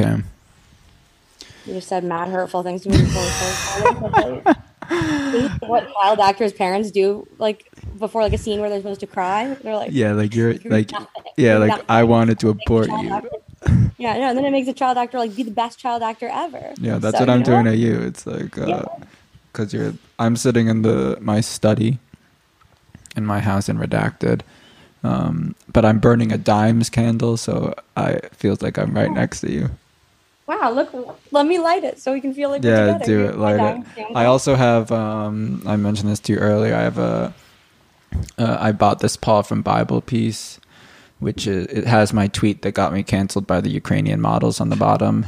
Okay. You just said mad hurtful things to me. before what child actors' parents do, like before like a scene where they're supposed to cry, they're like, Yeah, like you're You're like nothing. yeah, You're like nothing. I wanted to abort you. actor- yeah, no, and then it makes a child actor like be the best child actor ever. Yeah, that's So, what I'm you know doing at you. It's like uh Yeah. cuz you're I'm sitting in the my study in my house in redacted. Um but I'm burning a dimes candle so I it feels like I'm right next to you. Wow, look, let me light it so we can feel like we're Yeah, together. do it light it. candle. I also have um I mentioned this to you earlier. I have a uh, I bought this Paul from Bible piece which is it has my tweet that got me canceled by the Ukrainian models on the bottom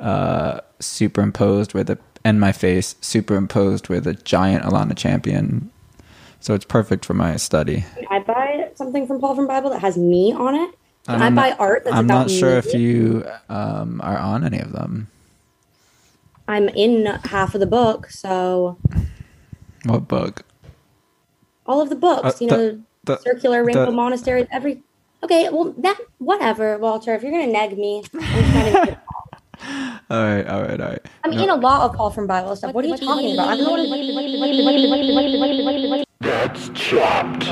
uh superimposed with a and my face superimposed with a giant Alana champion. So it's perfect for my study. Can I buy something from Paul from Bible that has me on it. Can I I'm buy not- art that's I'm about not sure me? if you um, are on any of them. I'm in half of the book, so What book? all of the books, Uh, you the- know, the- circular rainbow the- monastery, every. Okay, well that whatever, Walter. If you're gonna neg me, I'm. All right, all right, all right. I'm No. in a lot of Paul from Bible stuff. What are you talking about? I don't know what That's chopped.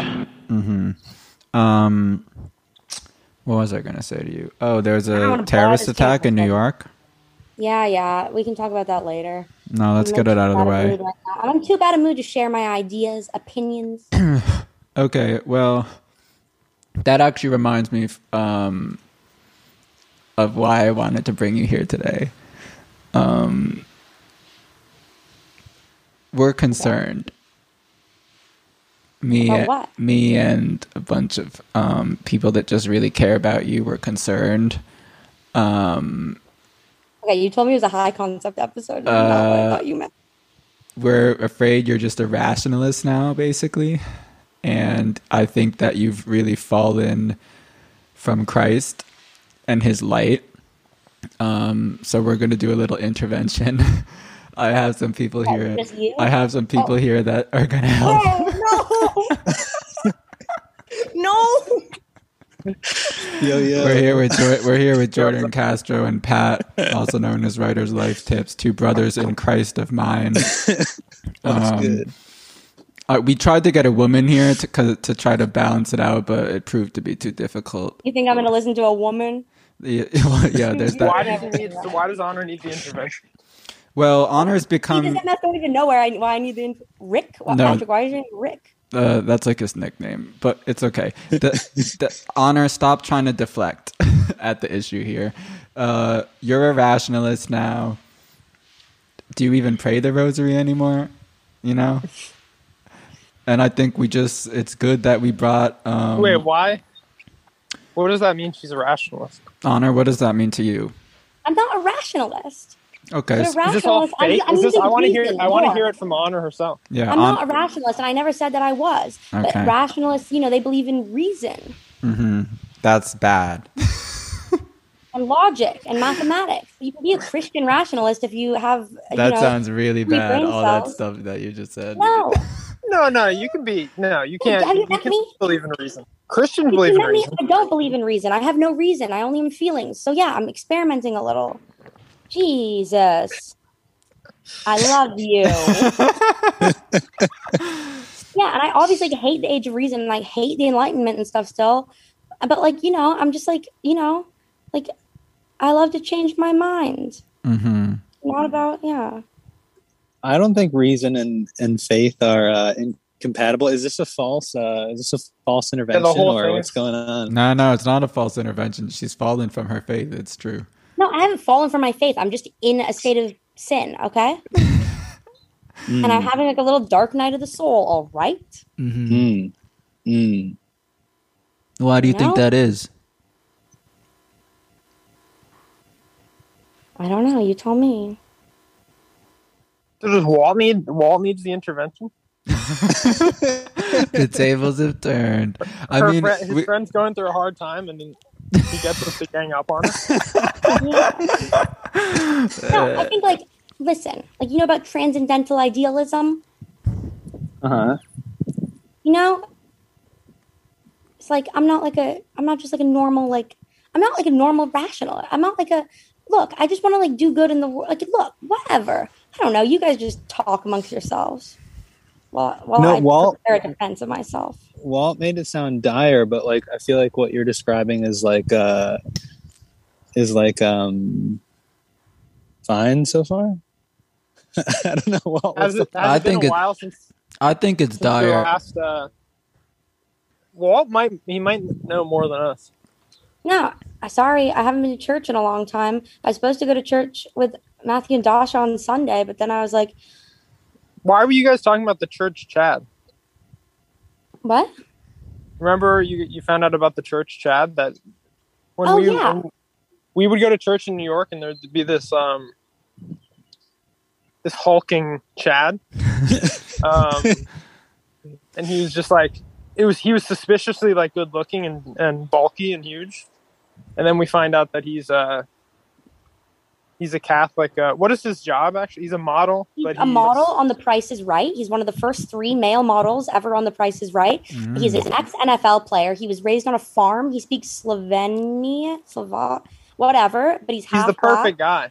Mm-hmm. Um, what was I gonna say to you? Oh, there's a terrorist attack in New York. Yeah, yeah, we can talk about that later. No, let's I'm get it out of the too bad a way. right. I'm too bad a mood to share my ideas, opinions. Okay, well, that actually reminds me um, of why I wanted to bring you here today. Um, we're concerned. Me, what? me, and a bunch of um, people that just really care about you were concerned. Um, Okay, you told me it was a high concept episode. Not what I Uh, thought you meant. we're afraid you're just a rationalist now, basically. And I think that you've really fallen from Christ and his light. Um, so we're going to do a little intervention. I have some people Oh, here. just you? I have some people Oh. here that are going to help. Oh no! no! Yo, yo. We're here with Jor- we're here with Jordan Castro and Pat, also known as Writers Life Tips, two brothers in Christ of mine. That's Um, good. Uh, we tried to get a woman here to 'cause- to try to balance it out, but it proved to be too difficult. You think I'm gonna listen to a woman? Yeah, yeah there's Why that. does he need? So why does Honor need the intervention? Well, honors He become doesn't necessarily even know where I why I need the inf- Rick. Why, No. Patrick, why are you saying Rick? uh, that's like his nickname, but it's okay. The, the honor, stop trying to deflect at the issue here. Uh, you're a rationalist now. Do you even pray the rosary anymore? You know. And I think we just, it's good that we brought um, Wait, why? What does that mean? She's a rationalist. honor. What does that mean to you? I'm not a rationalist. Okay. But a s- Is this all rationalist. I'm, fake? I'm this? I want to hear. reason I want to hear it from Honor herself. yeah. I'm hon- not a rationalist, and I never said that I was. Okay. But rationalists, you know, they believe in reason hmm That's bad. and logic and mathematics. You can be a Christian rationalist if you have. you That know, sounds really bad. brain All that stuff that you just said. No, No, no, you can be. No, you can't. Have you You met can me? believe in reason. Christians You believe in met me? I don't believe in reason. I have no reason. I only am feelings. So yeah, I'm experimenting a little. Jesus. I love you. yeah, and I obviously hate the age of reason and I hate the enlightenment and stuff still. But like, you know, I'm just like, you know, like I love to change my mind. hmm Not about yeah. I don't think reason and, and faith are uh, incompatible. Is this a false? Uh, is this a false intervention, whole or thing what's going on? No, no, it's not a false intervention. She's fallen from her faith. It's true. No, I haven't fallen from my faith. I'm just in a state of sin, okay? Mm, And I'm having like a little dark night of the soul, all right? Mm-hmm. mm, mm. Why do you think No. that is? I don't know. You tell me. So does Walt need? Walt needs the intervention. the tables have turned. I Her mean, fri- his we- friend's going through a hard time, and then he gets us to gang up on her. No, I think like listen, like you know about transcendental idealism. Uh huh. You know, it's like I'm not like a I'm not just like a normal like I'm not like a normal rational. I'm not like a look, I just want to like do good in the world. Like, look, whatever. I don't know. You guys just talk amongst yourselves. Well, well, No, I Walt- prepare a defense of myself. Walt made it sound dire, but like I feel like what you're describing is like uh is like um fine so far. I don't know. Walt, Has it, the- has I it been think a while since, I think it's since dire. last? Uh, Walt might he might know more than us. No, I sorry, I haven't been to church in a long time. I was supposed to go to church with Matthew and Dasha on Sunday, but then I was like, Why were you guys talking about the church, Chad? "What? Remember you you found out about the church, Chad? That when Oh, we yeah. when we would go to church in New York, and there'd be this um this hulking Chad, um, and he was just like it was he was suspiciously like good looking and and bulky and huge, and then we find out that he's uh he's a Catholic. Uh, what is his job actually? He's a model, He's but a model on The Price is Right. He's one of the first three male models ever on The Price is Right. He's Mm. an ex NFL player. He was raised on a farm. He speaks Slovenia, Slova, whatever, but he's half. He's half the black. perfect guy.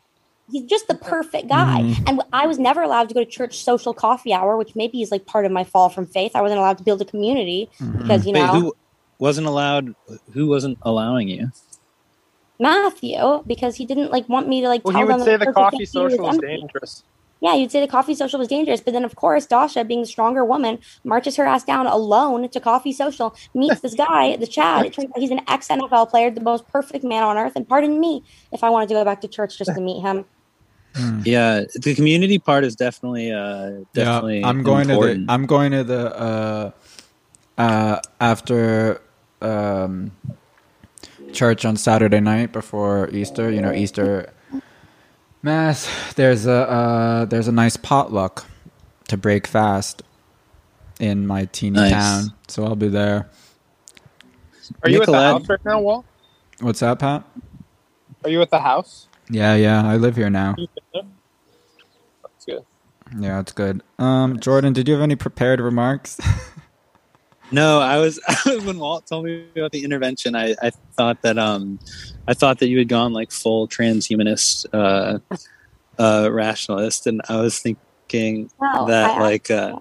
He's just the perfect guy. Mhm. And I was never allowed to go to church social coffee hour, which maybe is like part of my fall from faith. I wasn't allowed to build a community Mhm. because, you Wait, know, who wasn't allowed? Who wasn't allowing you? Matthew, because he didn't like want me to like Well, tell he would them say the coffee social is empty. dangerous. Yeah, you'd say the coffee social was dangerous, but then of course Dasha, being the stronger woman, marches her ass down alone to coffee social, meets this guy, the Chad. It turns out he's an ex NFL player, the most perfect man on earth. And pardon me if I wanted to go back to church just to meet him. Mm. Yeah, the community part is definitely uh definitely. yeah, I'm going important. to the I'm going to the uh uh after um church on Saturday night before Easter, you know, Easter mass. There's a uh there's a nice potluck to break fast in my teeny Nice. town. So I'll be there. Are you at the house right now, Walt? What's that, Pat? Are you at the house? Yeah, yeah, I live here now. That's good. Yeah, it's good. Um Jordan, did you have any prepared remarks? No, I was when Walt told me about the intervention. I, I thought that um, I thought that you had gone like full transhumanist uh, uh, rationalist, and I was thinking No, that I- like, uh,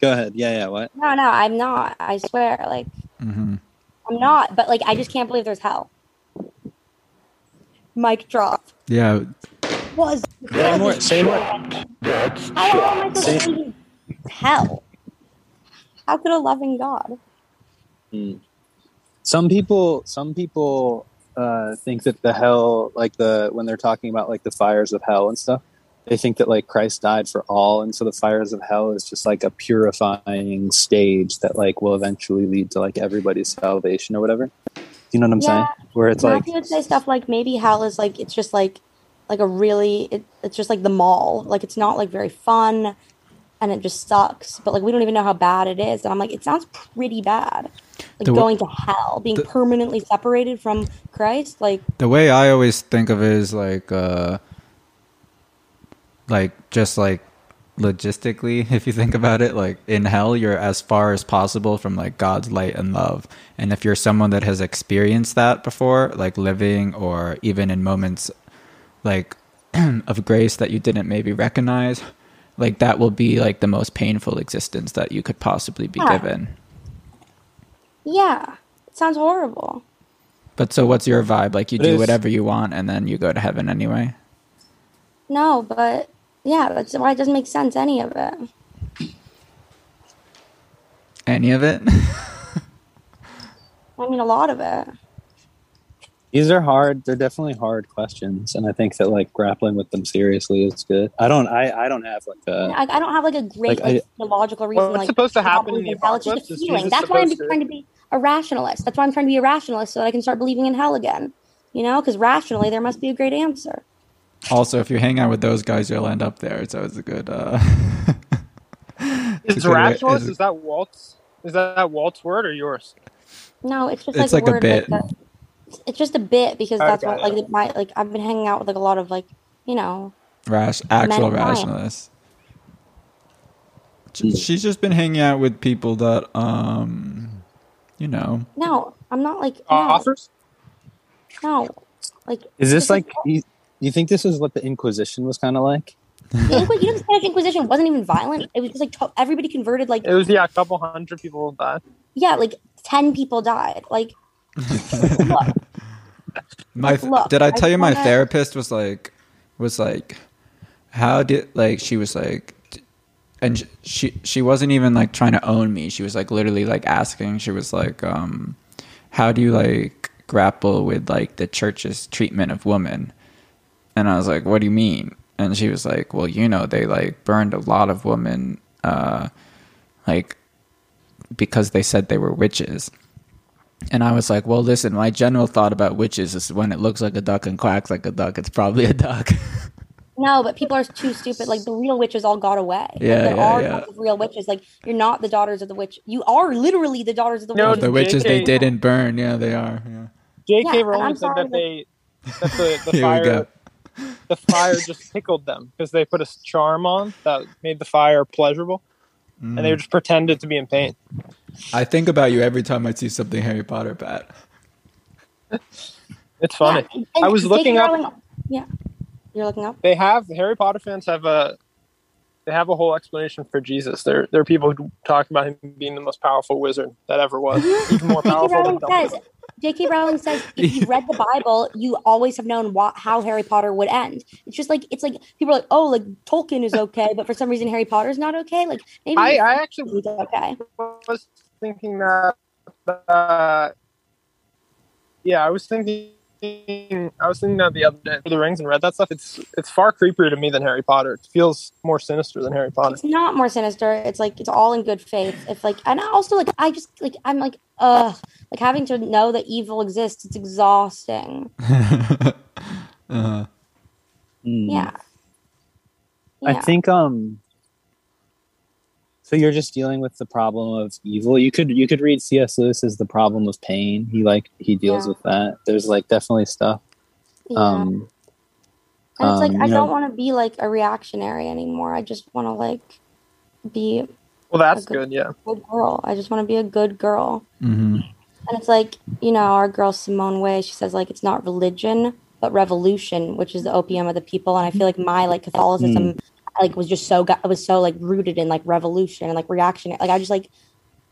go ahead, yeah, yeah, what? No, no, I'm not. I swear. Like, mm-hmm. I'm not. But like, I just can't believe there's hell. Mic drop. Yeah, Was Say more, say more. How am I supposed Say- to believe in hell? How could a loving God? Mm. Some people, some people uh, think that the hell, like the when they're talking about like the fires of hell and stuff, they think that like Christ died for all, and so the fires of hell is just like a purifying stage that like will eventually lead to like everybody's salvation or whatever. Do you know what I'm Yeah. saying? Where it's like, Matthew would say stuff like maybe hell is like it's just like like a really it, it's just like the mall. Like it's not like very fun and it just sucks. But like we don't even know how bad it is. And I'm like, it sounds pretty bad. Like The going to hell, being the- permanently separated from Christ. Like the way I always think of it is like uh like just like logistically if you think about it like in hell you're as far as possible from like God's light and love and if you're someone that has experienced that before like living or even in moments like of grace that you didn't maybe recognize like that will be like the most painful existence that you could possibly be Yeah. given yeah, it sounds horrible. but so what's your vibe like you It do is- whatever you want and then you go to heaven anyway No, but yeah, that's why it doesn't make sense. Any of it. any of it I mean, a lot of it. These are hard. They're definitely hard questions, and I think that like grappling with them seriously is good. I don't. I I don't have like a. I, I don't have like a great Like, I- like, theological reason. what's like, supposed to happen in the hell. It's just a feeling. Jesus That's why I'm to- trying to be a rationalist. That's why I'm trying to be a rationalist so that I can start believing in hell again. You know, because rationally there must be a great answer. Also, if you hang out with those guys, you'll end up there. So it's a good. Uh, Is a good rationalist? is- Is that Walt's? Is that Walt's word or yours? No, it's just It's like, like a a bit. that- it's just a bit because that's Okay. what like my like I've been hanging out with like a lot of like you know rash, actual Men rationalists. Sh- She's just been hanging out with people that, um, you know, no I'm not like Uh, no, authors? no like Is this it's like you, you think this is what the Inquisition was kind of like? The Inqui- you know, the Spanish Inquisition wasn't even violent. It was just like to- everybody converted. Like It was yeah, a couple hundred people died. yeah, like ten people died. Like look, My look, did I I tell you my wanna- therapist was like was like how did like she was like d- and sh- she she wasn't even like trying to own me. She was like literally like asking. She was like um how do you like grapple with like the church's treatment of women? And I was like, "What do you mean?" And she was like, "Well, you know, they like burned a lot of women uh like because they said they were witches." And I was like, well, listen, my general thought about witches is when it looks like a duck and quacks like a duck, it's probably a duck. no, but people are too stupid. Like the real witches all got away. Like, Yeah, there yeah, are yeah. tons of real witches. Like you're not the daughters of the witch. You are literally the daughters of the No, witch. the witches they didn't burn. Yeah, they are. Yeah. J.K. Yeah, Rowling said sorry that they that the, the Here we go. fire the fire just tickled them because they put a charm on that made the fire pleasurable, and Mm. they just pretended to be in pain. I think about you every time I see something Harry Potter, Pat. It's funny. Yeah, I was looking up- Rowling- yeah, you're looking up. They have Harry Potter fans have a they have a whole explanation for Jesus. There there are people who talk about him being the most powerful wizard that ever was, even more powerful than Rowling says. Dumbledore. J.K. Rowling says if you've read the Bible, you always have known what, how Harry Potter would end. It's just like it's like people are like, oh, like Tolkien is okay, but for some reason Harry Potter's not okay. Like maybe I, I actually okay. I was thinking that. Uh, yeah, I was thinking. I was thinking that the other day. For the rings and read that stuff. It's it's far creepier to me than Harry Potter. It feels more sinister than Harry Potter. It's not more sinister. It's like it's all in good faith. If like, and also like, I just like, I'm like, uh, like having to know that evil exists. It's exhausting. uh, Mm. Yeah. I think um so you're just dealing with the problem of evil. You could you could read C.S. Lewis's The Problem of Pain. He like he deals Yeah. with that. There's like definitely stuff. Yeah. Um and it's like um, I don't want to be like a reactionary anymore. I just want to like be Well, that's Okay. good. Yeah. good girl. I just want to be a good girl. mhm. And it's like, you know, our girl Simone Weil, she says like it's not religion, but revolution, which is the opium of the people. And I feel like my like Catholicism like was just so got was so like rooted in like revolution and like reaction. Like I just like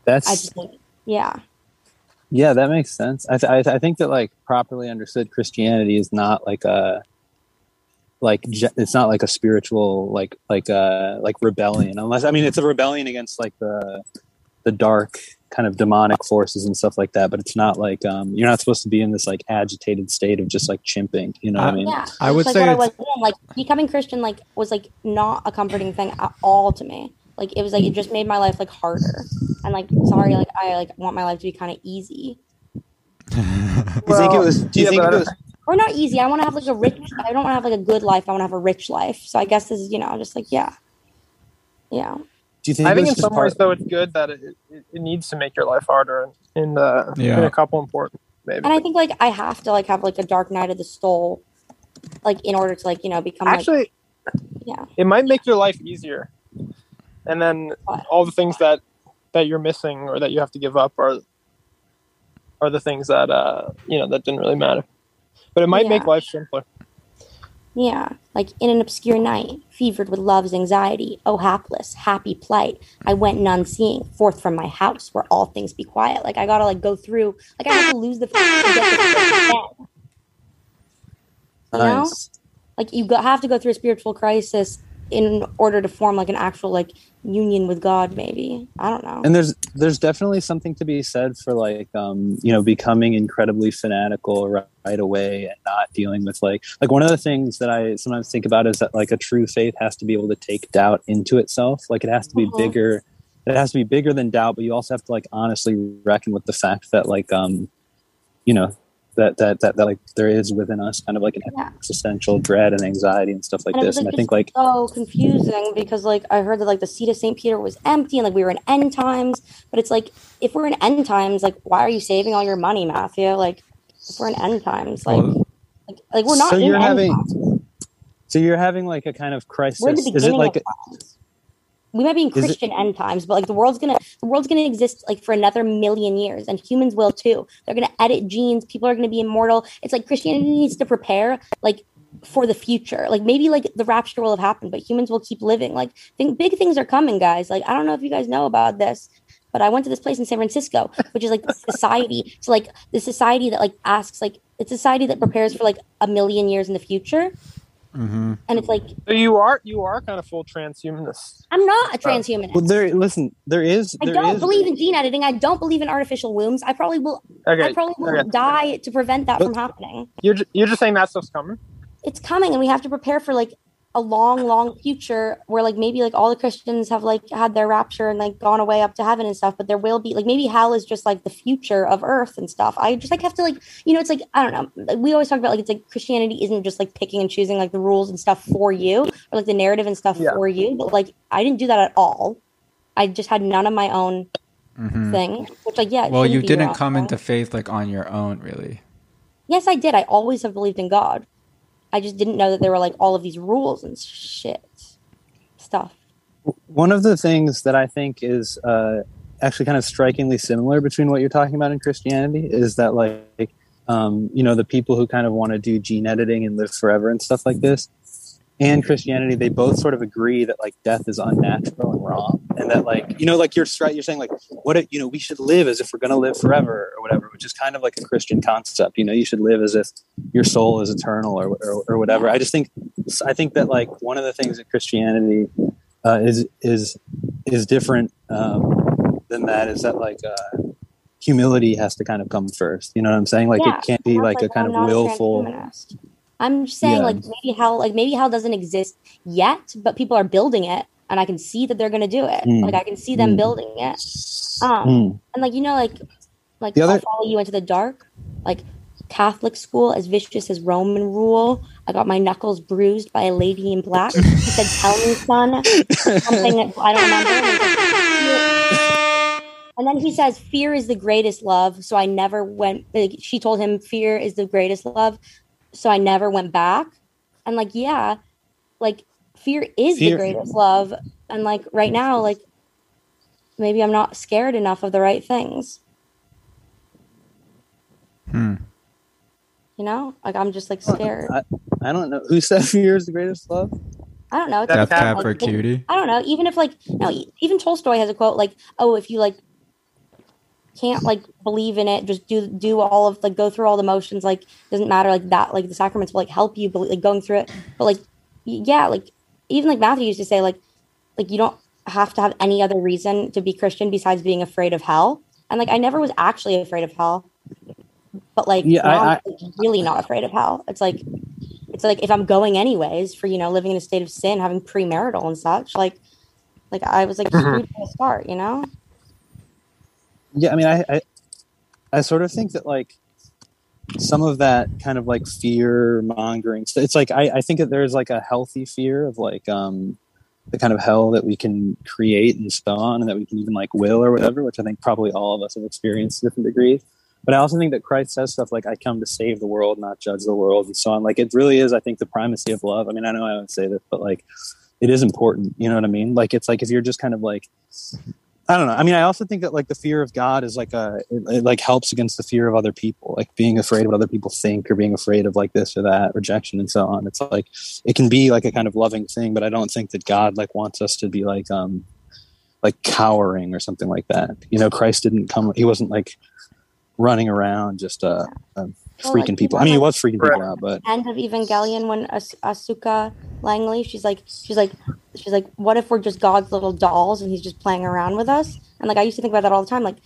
that's I just like yeah. yeah, that makes sense. I, th- I, th- I think that like properly understood Christianity is not like a like it's not like a spiritual like like uh like rebellion unless I mean it's a rebellion against like the the dark kind of demonic forces and stuff like that but it's not like um you're not supposed to be in this like agitated state of just like chimping you know what I Uh, mean Yeah. I would like say what I was in. Like becoming Christian like was like not a comforting thing at all to me. Like it was like it just made my life like harder. And like sorry, like I like want my life to be kind of easy. do you think it was do you yeah, think it was Or not easy. I want to have like a rich I don't want to have like a good life. I want to have a rich life. So I guess this is, you know, just like yeah. Yeah. Do you think I think in some part- ways, though, it's good that it, it, it needs to make your life harder in, in, uh, Yeah. in a couple important maybe. And I think like I have to like have like a dark night of the soul like in order to like, you know, become like Actually, yeah. it might make your life easier, and then What? all the things that that you're missing or that you have to give up are are the things that uh you know that didn't really matter. But it might make life simpler. Yeah, like in an obscure night, fevered with love's anxiety, oh hapless, happy plight, I went none seeing, forth from my house where all things be quiet. Like I gotta like go through, like I have to lose the faith to get this again. You know? Like you go, have to go through a spiritual crisis in order to form like an actual like union with God. Maybe I don't know. and there's there's definitely something to be said for like um you know becoming incredibly fanatical right, right away and not dealing with like like one of the things that i sometimes think about is that like a true faith has to be able to take doubt into itself like it has to be Mhm. bigger it has to be bigger than doubt but you also have to like honestly reckon with the fact that like um you know that that that, that like there is within us kind of like an Yeah. existential dread and anxiety and stuff like And this was, and i think like so confusing because like I heard that like the seat of Saint Peter was empty and like we were in end times, but it's like if we're in end times, like why are you saving all your money, Matthew? Like if we're in end times, like Well- like, like we're not So in you're end having- times. so you're having like a kind of crisis We're in the is it like of times. We might be in Is it- Christian end times, but like the world's gonna the world's gonna exist like for another million years, and humans will too. They're gonna edit genes. People are gonna be immortal. It's like Christianity needs to prepare like for the future. Like maybe like the rapture will have happened, but humans will keep living. Like think big things are coming, guys. Like I don't know if you guys know about this, but I went to this place in San Francisco, which is like the society. So like the society that like asks like it's a society that prepares for like a million years in the future. Mm-hmm. And it's like So you are you are kind of full transhumanist. I'm not a transhumanist. Well, there. Listen, there is. I don't is- believe in gene editing. I don't believe in artificial wombs. I probably will. Okay, I probably will okay. die to prevent that But- from happening. You're you're just saying that stuff's coming. It's coming, and we have to prepare for like a long, long future where like maybe like all the Christians have like had their rapture and like gone away up to heaven and stuff. But there will be like maybe hell is just like the future of Earth and stuff. I just like have to like you know it's like I don't know. Like, we always talk about like it's like Christianity isn't just like picking and choosing like the rules and stuff for you or like the narrative and stuff Yeah. for you. But like I didn't do that at all. I just had none of my own Mm-hmm. thing, which like yeah. Well, you shouldn't be your didn't come into faith like on your own, really. Yes, I did. I always have believed in God. I just didn't know that there were like all of these rules and shit stuff. one of the things that I think is uh, actually kind of strikingly similar between what you're talking about in Christianity is that like um, you know the people who kind of want to do gene editing and live forever and stuff like this and Christianity they both sort of agree that like death is unnatural wrong and that like you know like you're you're saying like what if, you know we should live as if we're going to live forever or whatever which is kind of like a Christian concept you know you should live as if your soul is eternal or, or, or whatever I just think I think that like one of the things that Christianity uh, is is is different um, than that is that like uh, humility has to kind of come first. You know what I'm saying? Like Yeah, it can't be That's, like a kind I'm of willful. I'm just saying Yeah. like maybe hell like maybe hell doesn't exist yet, but people are building it and I can see that they're gonna do it. Mm. Like I can see them Mm. building it. Um Mm. and like you know like like The I'll follow you into the dark. Like Catholic school as vicious as Roman rule. I got my knuckles bruised by a lady in black. She said, "Tell me, son." Something that I don't remember. And And then he says, "Fear is the greatest love." So I never went. Like, she told him, "Fear is the greatest love." So I never went back. And like, yeah, like fear is Fear- the greatest love. And like right now, like maybe I'm not scared enough of the right things. Hmm. You know, like I'm just like scared. I don't know who said fear is the greatest love. I don't know. It's Death Death like- cab like, for cutie. I don't know. Even if like no, even Tolstoy has a quote like, "Oh, if you like can't like believe in it, just do do all of like go through all the motions. Like doesn't matter like that. Like the sacraments will like help you, believe, like going through it. But like yeah, like even like Matthew used to say like like you don't have to have any other reason to be Christian besides being afraid of hell. And like I never was actually afraid of hell, but like Yeah, I- I'm like, really not afraid of hell. It's like it's like if I'm going anyways for you know living in a state of sin, having premarital and such, like like I was like Mhm. screwed from the start, you know. Yeah, I mean, I, I I sort of think that like some of that kind of like fear mongering. stuff It's like I, I think that there's like a healthy fear of like um the kind of hell that we can create and so on, and that we can even like will or whatever, which I think probably all of us have experienced to different degrees. But I also think that Christ says stuff like "I come to save the world, not judge the world," and so on. Like it really is, I think, the primacy of love. I mean, I know I don't say this, but like it is important. You know what I mean? Like it's like if you're just kind of like I don't know. I mean, I also think that like the fear of God is like a it, it like helps against the fear of other people, like being afraid of what other people think or being afraid of like this or that rejection and so on. It's like it can be like a kind of loving thing, but I don't think that God like wants us to be like um like cowering or something like that. You know, Christ didn't come. He wasn't like running around just uh, um, Oh, freaking like, people. I mean, he was freaking people out, but End of Evangelion when As- Asuka Langley, she's like she's like she's like, what if we're just God's little dolls and he's just playing around with us? And like I used to think about that all the time. Like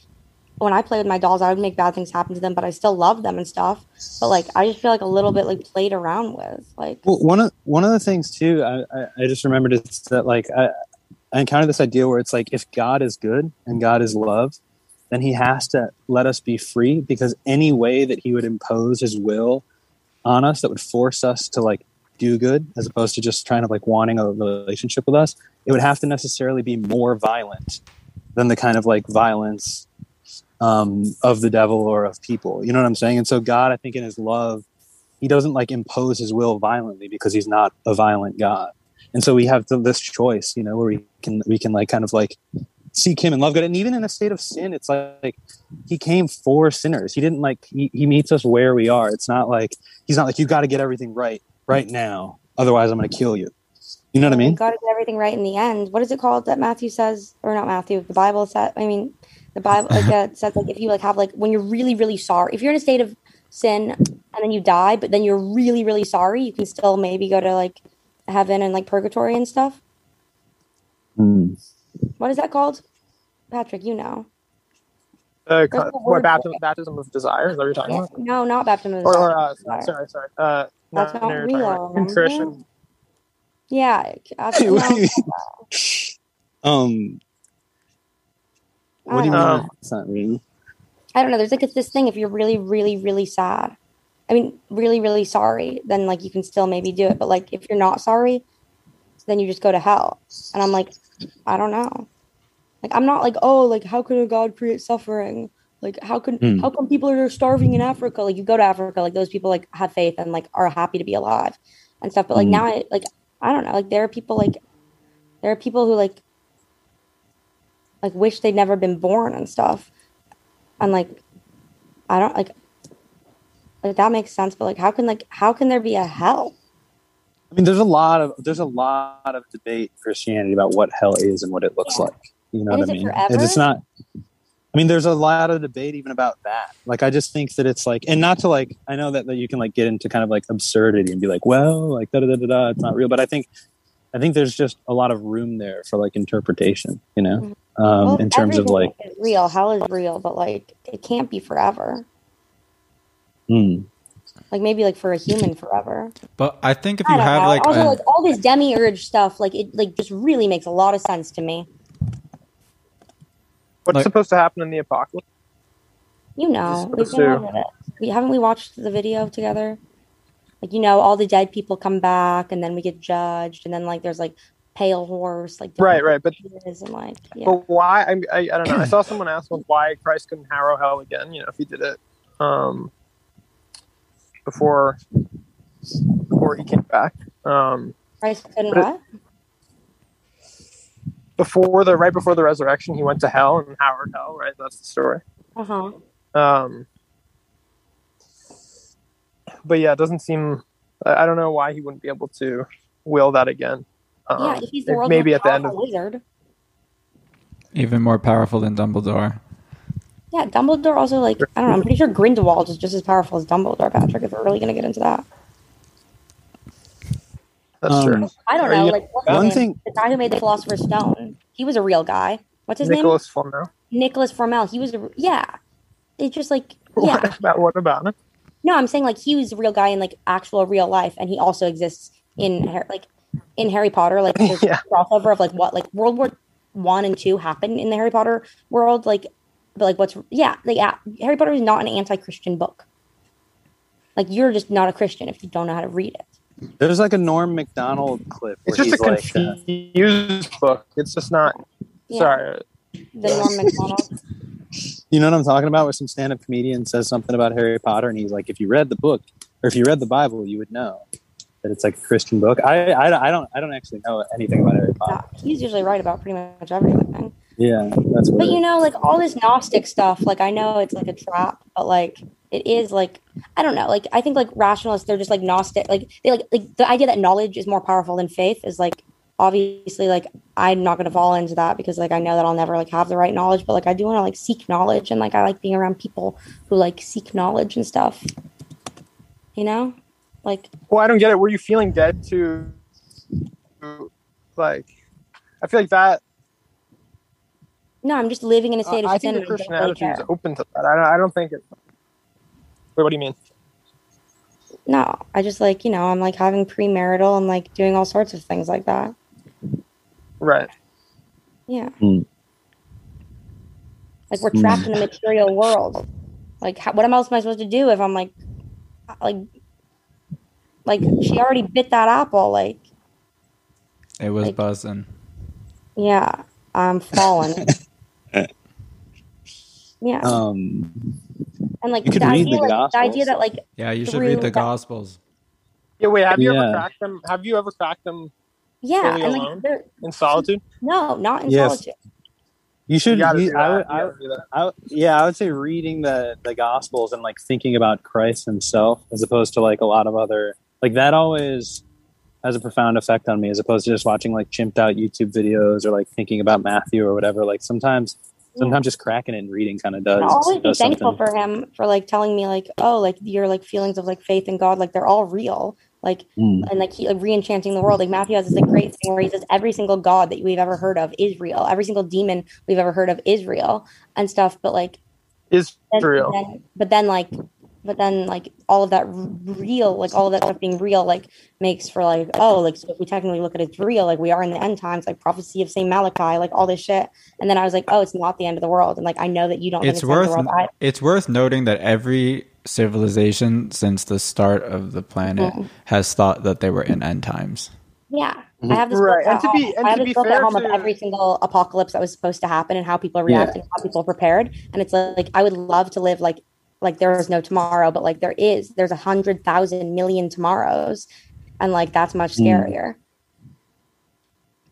when I play with my dolls, I would make bad things happen to them, but I still love them and stuff. But like I just feel like a little bit like played around with. Like Well, one of one of the things too, I, I, I just remembered it's that like I, I encountered this idea where it's like if God is good and God is love, then He has to let us be free because any way that He would impose His will on us that would force us to like do good as opposed to just trying to like wanting a relationship with us, it would have to necessarily be more violent than the kind of like violence um, of the devil or of people. You know what I'm saying? And so God, I think, in His love he doesn't like impose his will violently because he's not a violent god and so we have this choice you know where we can we can like kind of like seek him and love god and even in a state of sin it's like he came for sinners he didn't like he, he meets us where we are it's not like he's not like you got to get everything right right now. Otherwise, I'm going to kill you. You know what I mean? Got to get everything right in the end. What is it called that Matthew says, or not Matthew? The Bible says. I mean, the Bible like uh, says like if you like have like when you're really really sorry, if you're in a state of sin and then you die, but then you're really really sorry, you can still maybe go to like heaven and like purgatory and stuff. Hmm. What is that called, Patrick? You know. Uh, There's what baptism, baptism of desire? Is that what you're talking about? No, not baptism of the Or, Spirit. or uh, Desire. sorry, sorry. Uh, That's no, not real, talking contrition. Yeah. absolutely. um, what do you mean? Um, it's not real. I don't know. There's like it's this thing. If you're really, really, really sad, I mean, really, really sorry, then like you can still maybe do it. But like if you're not sorry, then you just go to hell. And I'm like, I don't know. Like I'm not like, oh, like how could a God create suffering? Like how can Hmm. how come people are starving in Africa? Like you go to Africa, like those people like have faith and like are happy to be alive and stuff. But like Hmm. now, I, like I don't know. Like there are people like there are people who like like wish they'd never been born and stuff and like i don't like like that makes sense but like how can like how can there be a hell I mean, there's a lot of there's a lot of debate in Christianity about what hell is and what it looks Yeah. like. You know And what I is it mean? forever? It's not. I mean, there's a lot of debate even about that. Like, I just think that it's like, and not to like, I know that, that you can like get into kind of like absurdity and be like, well, like da da da da da, it's not real. But I think, I think there's just a lot of room there for like interpretation. You know, um, Mm-hmm. Well, in terms of everything like, is real hell is real but like it can't be forever hmm. like maybe like for a human forever But I think if I you don't have know. like, also an- like all this demiurge stuff like it like just really makes a lot of sense to me What's Like- supposed to happen in the apocalypse? you know we've been over it. We, haven't we watched the video together like you know all the dead people come back and then we get judged and then like there's like pale horse like Right, right. But and like yeah but why? I, I I don't know. I saw someone ask well, why Christ couldn't harrow hell again. You know, if he did it um, before before he came back. Um, Christ couldn't what? Before the right before the resurrection, he went to hell and harrowed hell. Right, that's the story. Uh huh. Um, but yeah, it doesn't seem. I I don't know why he wouldn't be able to will that again. Um, yeah, if he's the if world's maybe at the end of powerful wizard. even more powerful than Dumbledore. Yeah, Dumbledore also like I don't know. I'm pretty sure Grindelwald is just as powerful as Dumbledore, Patrick. If we're really gonna get into that, that's Um, true. I don't know. Like what's One thing- the guy who made the Philosopher's Stone, he was a real guy. What's his name? Nicholas Flamel. name? Nicholas Flamel. He was a yeah. It's just like yeah. What about what about him? No, I'm saying like he was a real guy in like actual real life, and he also exists in Har- like in Harry Potter. Like there's Yeah. a crossover of like what like World War One and Two happened in the Harry Potter world. Like, but like what's yeah like yeah, Harry Potter is not an anti-Christian book. Like you're just not a Christian if you don't know how to read it. There's like a Norm Macdonald clip. It's where just a he's like, uh, confused book. It's just not. Yeah. Sorry. The Norm Macdonald. You know what I'm talking about? Where some stand-up comedian says something about Harry Potter, and he's like, "If you read the book, or if you read the Bible, you would know that it's like a Christian book." I, I, I don't, I don't actually know anything about Harry Potter. Yeah, he's usually right about pretty much everything. Yeah, that's But you know, like all this Gnostic stuff, like I know it's like a trap, but like it is like I don't know. Like I think like rationalists, they're just like Gnostic. Like they like like the idea that knowledge is more powerful than faith is like obviously like I'm not gonna fall into that because like I know that I'll never like have the right knowledge, but like I do want to like seek knowledge and like I like being around people who like seek knowledge and stuff. You know, like Well, I don't get it. Were you feeling dead to, like, I feel like that. no, I'm just living in a state of I sin. think the and Christian attitude is open to that. I don't, I don't think it. Wait, what do you mean? No, I just like you know I'm like having premarital and like doing all sorts of things like that. Right. Yeah. Hmm. Like we're trapped in the material world. Like, how, what else am I supposed to do if I'm like, like, like she already bit that apple? Like, It was Like- buzzing. yeah, I'm falling. yeah, um, and like you could the read idea, the like, the idea that like Yeah, you should read the that- Gospels. Yeah. Wait. Have you Yeah. ever cracked them? Have you ever cracked them yeah, Fully and alone? like they're in solitude? no, not in Yes. solitude. you should. You gotta you- I would, I, gotta do that. I, yeah, I would say reading the the Gospels and like thinking about Christ Himself, as opposed to like a lot of other like that always has a profound effect on me as opposed to just watching like chimped out youtube videos or like thinking about matthew or whatever like sometimes sometimes just cracking it and reading kind of does I'll always be thankful something. for him for like telling me like, oh, like your like feelings of like faith in God, like they're all real. Like Mm. and like he like re-enchanting the world. Like Matthew has this like great thing where he says every single God that we've ever heard of is real. Every single demon we've ever heard of is real and stuff. But like Is then, real. then- but then like but then like all of that real like all of that stuff being real like makes for like oh like so if we technically look at it, it's real like we are in the end times like prophecy of saint malachi like all this shit and then i was like oh it's not the end of the world and like i know that you don't think it's the end of worth the world I, it's worth noting that every civilization since the start of the planet Mhm. has thought that they were in end times. yeah Mhm. i have this Right, book and at to be- home. and i have to this be book at fair home of every single apocalypse that was supposed to happen and how people Yeah. reacted how people prepared and it's like i would love to live like like there is no tomorrow but like there is there's a hundred thousand million tomorrows and like that's much Mm. scarier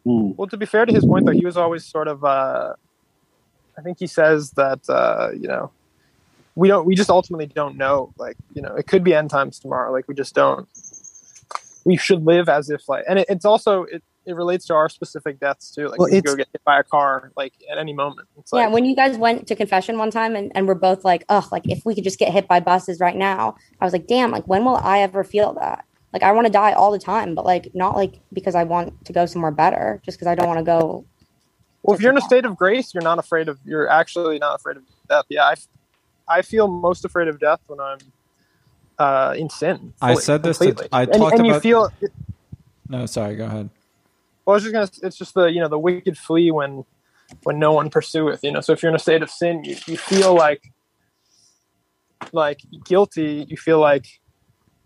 Mm. Well, to be fair to his point, though, he was always sort of. Uh, I think he says that uh, you know, we don't. We just ultimately don't know. Like you know, it could be end times tomorrow. Like we just don't. We should live as if like, and it, it's also it, it relates to our specific deaths too. Like Well, we go get hit by a car like at any moment. It's yeah, like, when you guys went to confession one time and, and we're both like, oh, like if we could just get hit by buses right now, I was like, damn, like when will I ever feel that? Like I want to die all the time, but like not like because I want to go somewhere better, just because I don't want to go. Well, if you're in a state of grace, you're not afraid of. You're actually not afraid of death. Yeah, I, I feel most afraid of death when I'm uh, in sin. I said this to- completely. I and, talked and you about- feel. No, sorry, go ahead. Well, I was just gonna. It's just the you know the wicked flee when when no one pursueth. You know, so if you're in a state of sin, you, you feel like like guilty. You feel like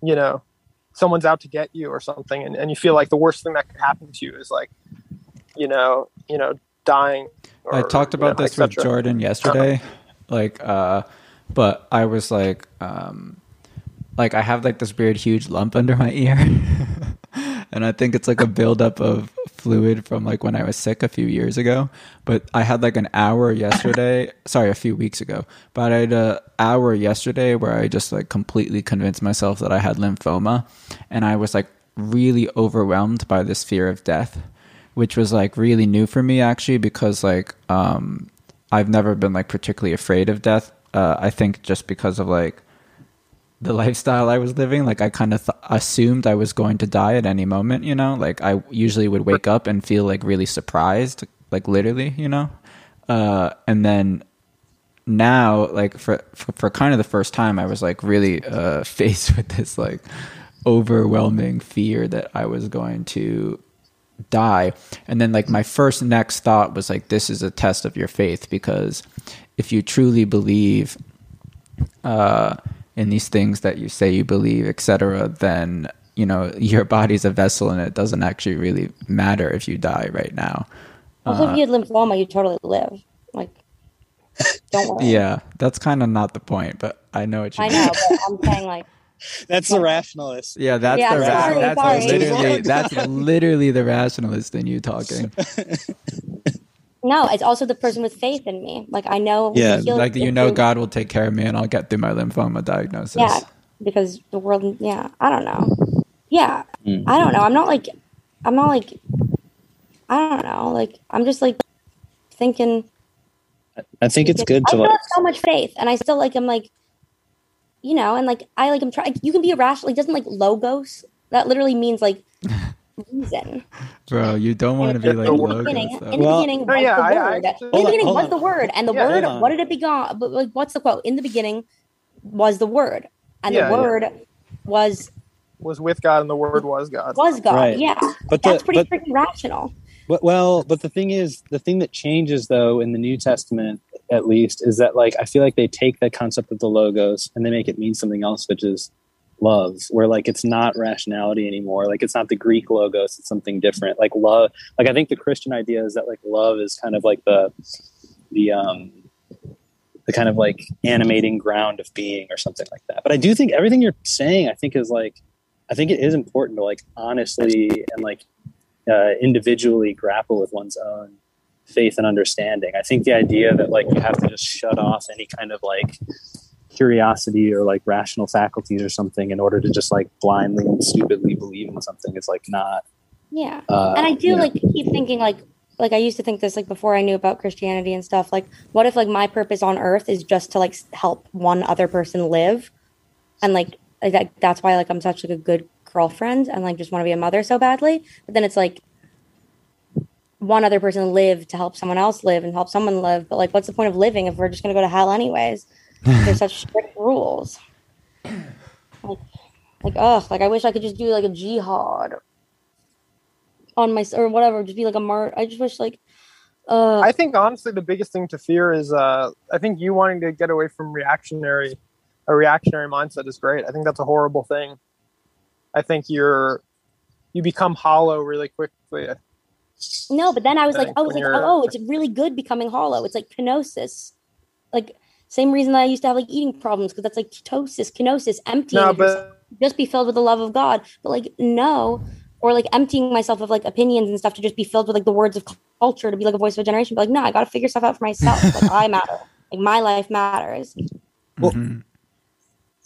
you know someone's out to get you or something, and, and you feel like the worst thing that could happen to you is like you know you know dying. Or, I talked you know, about this with. Jordan yesterday. Like, uh, but I was like, um, like I have like this weird huge lump under my ear, and I think it's like a buildup of fluid from like when I was sick a few years ago. But I had like an hour yesterday, sorry, a few weeks ago. But I had a hour yesterday where I just like completely convinced myself that I had lymphoma, and I was like really overwhelmed by this fear of death which was like really new for me actually because like um I've never been like particularly afraid of death. Uh, I think just because of like the lifestyle I was living, like I kind of th- assumed I was going to die at any moment, you know? Like I usually would wake up and feel like really surprised, like literally, you know? Uh, and then now, like for, for, for kind of the first time, I was like really uh, faced with this like overwhelming fear that I was going to die. And then like my first next thought was like this is a test of your faith because if you truly believe uh in these things that you say you believe, etc., then you know your body's a vessel and it doesn't actually really matter if you die right now. Also, Uh, if you had lymphoma, you totally live. Like, don't worry. Yeah, that's kind of not the point, but I know what you I mean. know, but I'm saying like, That's the rationalist. Yeah, that's Yeah, the sorry, ra- that's sorry. literally that's literally the rationalist in you talking. No, it's also the person with faith in me. Like I know. Yeah, like you know God will take care of me and I'll get through my lymphoma diagnosis. Yeah, because the world. Yeah, I don't know. Yeah, Mm. I don't know. I'm not like, I'm not like, I don't know. Like I'm just like thinking. I think it's good I to still like. have so much faith, and I still like. I'm like, you know, and like I like. I'm trying. You can be irrational. Like doesn't like logos. That literally means like reason. Bro, you don't want to be like in like the logos, beginning, though. in the Well- beginning was oh, yeah, the I- I word. in the on, beginning was on. the word, and the Yeah, word. What did it begon? But like, what's the quote? In the beginning was the word, and Yeah, the yeah. word was was with God and the Word was God. was God. Right. Yeah, But that's the, pretty but freaking rational. But- Well, but the thing is, the thing that changes though in the New Testament, at least, is that like I feel like they take the concept of the logos and they make it mean something else, which is love. Where like it's not rationality anymore. Like it's not the Greek logos; it's something different. Like love. Like I think the Christian idea is that like love is kind of like the the um the kind of like animating ground of being or something like that. But I do think everything you're saying, I think, is like I think it is important to like honestly and like uh, individually grapple with one's own faith and understanding. I think the idea that like you have to just shut off any kind of like curiosity or like rational faculties or something in order to just like blindly and stupidly believe in something is like not Yeah. uh, and I do you know. like keep thinking like like I used to think this like before I knew about Christianity and stuff. Like, what if like my purpose on earth is just to like help one other person live, and like like, that, that's why like I'm such like a good girlfriend and like just want to be a mother so badly. But then it's like one other person live to help someone else live and help someone live. But like, what's the point of living if we're just gonna go to hell anyways? There's such strict rules. Like, like ugh, like I wish I could just do like a jihad on my or whatever, just be like a mart. I just wish like, uh, I think honestly, the biggest thing to fear is uh, I think you wanting to get away from reactionary, a reactionary mindset is great. I think that's a horrible thing. I think you're you become hollow really quickly. no. But then I was like, I was like, oh, it's really good becoming hollow. It's like kenosis, like same reason that I used to have like eating problems because that's like ketosis, kenosis, emptying No, but just be filled with the love of God. But like no, or like emptying myself of like opinions and stuff to just be filled with like the words of culture to be like a voice of a generation. But like no, I got to figure stuff out for myself. like I matter. Like my life matters. Well, Mhm.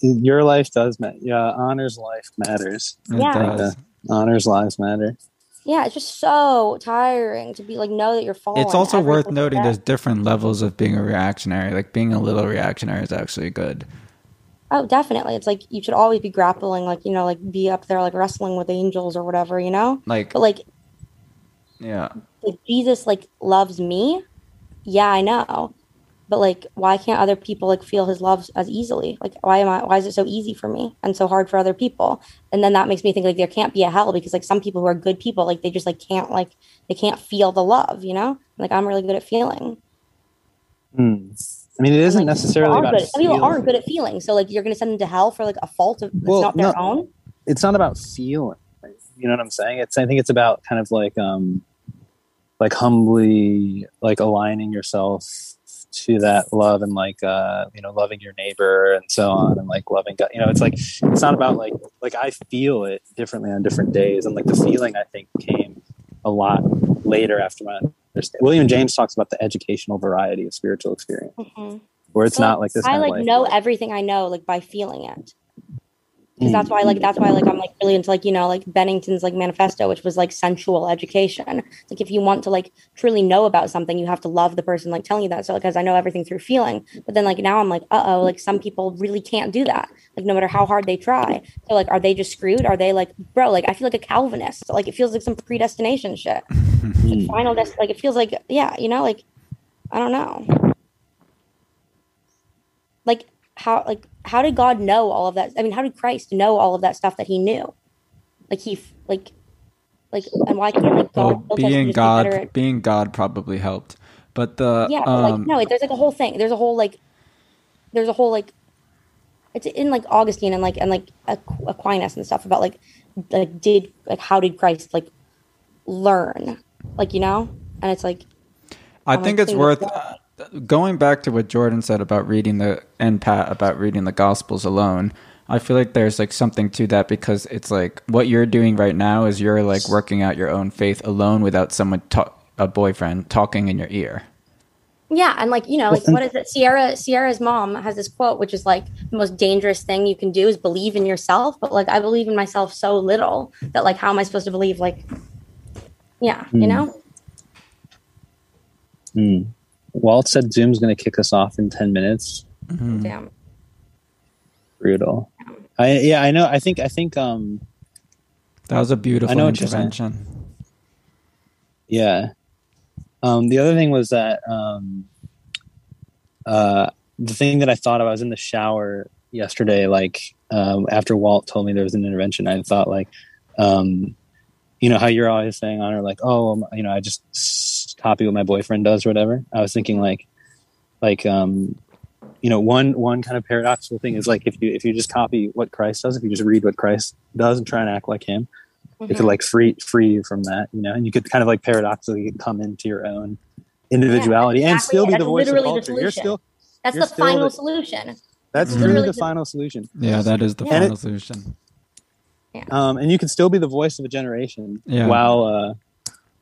your life does matter yeah honors life matters It Yeah. does. honors lives matter Yeah, it's just so tiring to be like know that you're falling. It's also worth noting there's different levels of being a reactionary. Like being a little reactionary is actually good. Oh, definitely. It's like you should always be grappling, like you know, like be up there, like wrestling with angels or whatever, you know. Like But like, yeah, like Jesus, like loves me. Yeah, I know. But like, why can't other people like feel His love as easily? Like, why am I? Why is it so easy for me and so hard for other people? And then that makes me think like there can't be a hell because like some people who are good people, like they just like can't like they can't feel the love, you know. Like I'm really good at feeling. Hmm. i mean it isn't Like, necessarily about good. Some people aren't good at feeling, so like you're gonna send them to hell for like a fault of Well, not their no. own. it's not about feeling you know what i'm saying it's i think it's about kind of like um like humbly like aligning yourself to that love and like uh you know loving your neighbor and so on and like loving god you know it's like it's not about like like i feel it differently on different days and like the feeling i think came a lot later after my understanding william james talks about the educational variety of spiritual experience Mhm. where it's So, not like this I like, like know everything I know like by feeling it. Because that's why like that's why like I'm like really into like you know like Bennington's like manifesto, which was like sensual education. Like if you want to like truly know about something, you have to love the person like telling you that. So because I know everything through feeling, but then like now I'm like, uh oh, like some people really can't do that. Like no matter how hard they try. So like, are they just screwed? Are they like, bro? Like I feel like a Calvinist. Like it feels like some predestination shit. Mm. Final, des- like it feels like yeah, you know, like I don't know. Like how like how did God know all of that? I mean, how did Christ know all of that stuff that he knew? Like he like like and why can't like God to being just be God, at- being God probably helped. But the yeah, but, like um, no, there's like a whole thing. There's a whole like there's a whole like it's in like Augustine and like and like Aqu- Aquinas and stuff about like like did like how did Christ like learn like you know and it's like I I'm, think like, it's worth going back to what Jordan said about reading the and Pat about reading the Gospels alone. I feel like there's like something to that because it's like what you're doing right now is you're like working out your own faith alone without someone ta- a boyfriend talking in your ear. Yeah, and like you know, like what is it? Sierra Sierra's mom has this quote, which is like the most dangerous thing you can do is believe in yourself. But like I believe in myself so little that like how am I supposed to believe? Like, yeah, you Hmm. know. Mm. Walt said Zoom's going to kick us off in 10 minutes. Mhm. Damn. Brutal. I yeah, I know. I think I think um That was a beautiful know what you're saying. intervention. yeah. Um the other thing was that um uh the thing that I thought of I was in the shower yesterday like um after Walt told me there was an intervention I thought like um you know how you're always saying on her like oh um, you know I just s- copy what my boyfriend does or whatever. I was thinking like like um you know one one kind of paradoxical thing is like if you if you just copy what Christ does if you just read what Christ does and try and act like him it could Mhm. like free free you from that you know and you could kind of like paradoxically come into your own individuality and exactly. still be That's the voice of literally the culture you're still That's you're the still final the- solution. that's Mhm. really Literally the the- final solution Yeah, that is the Yeah. Final it- solution. um and you can still be the voice of a generation Yeah. while uh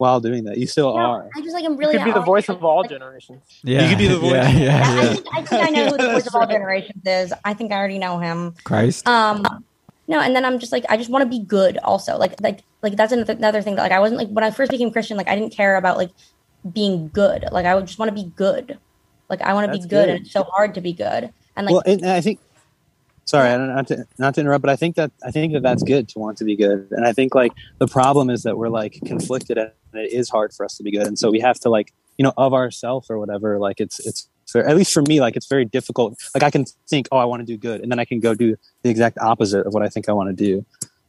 while doing that. You still No, are. I just like I'm You really could be the voice of all like, generations. Yeah, you could be the voice. Yeah, yeah, Yeah, I, think, I think I know who the voice of all generations is. I think I already know him. Christ. Um, no, and then I'm just like, I just want to be good. Also, like, like, like that's another, another thing that like I wasn't like when I first became Christian. Like I didn't care about like being good. Like I would just want to be good. Like I want to be good, good. and it's so hard to be good. And like, well, and, and I think. Sorry, I don't not to not to interrupt, but I think that I think that that's good to want to be good, and I think like the problem is that we're like conflicted, and it is hard for us to be good, and so we have to like you know of ourselves or whatever. Like it's it's at least for me, like it's very difficult. Like I can think, oh, I want to do good, and then I can go do the exact opposite of what I think I want to do,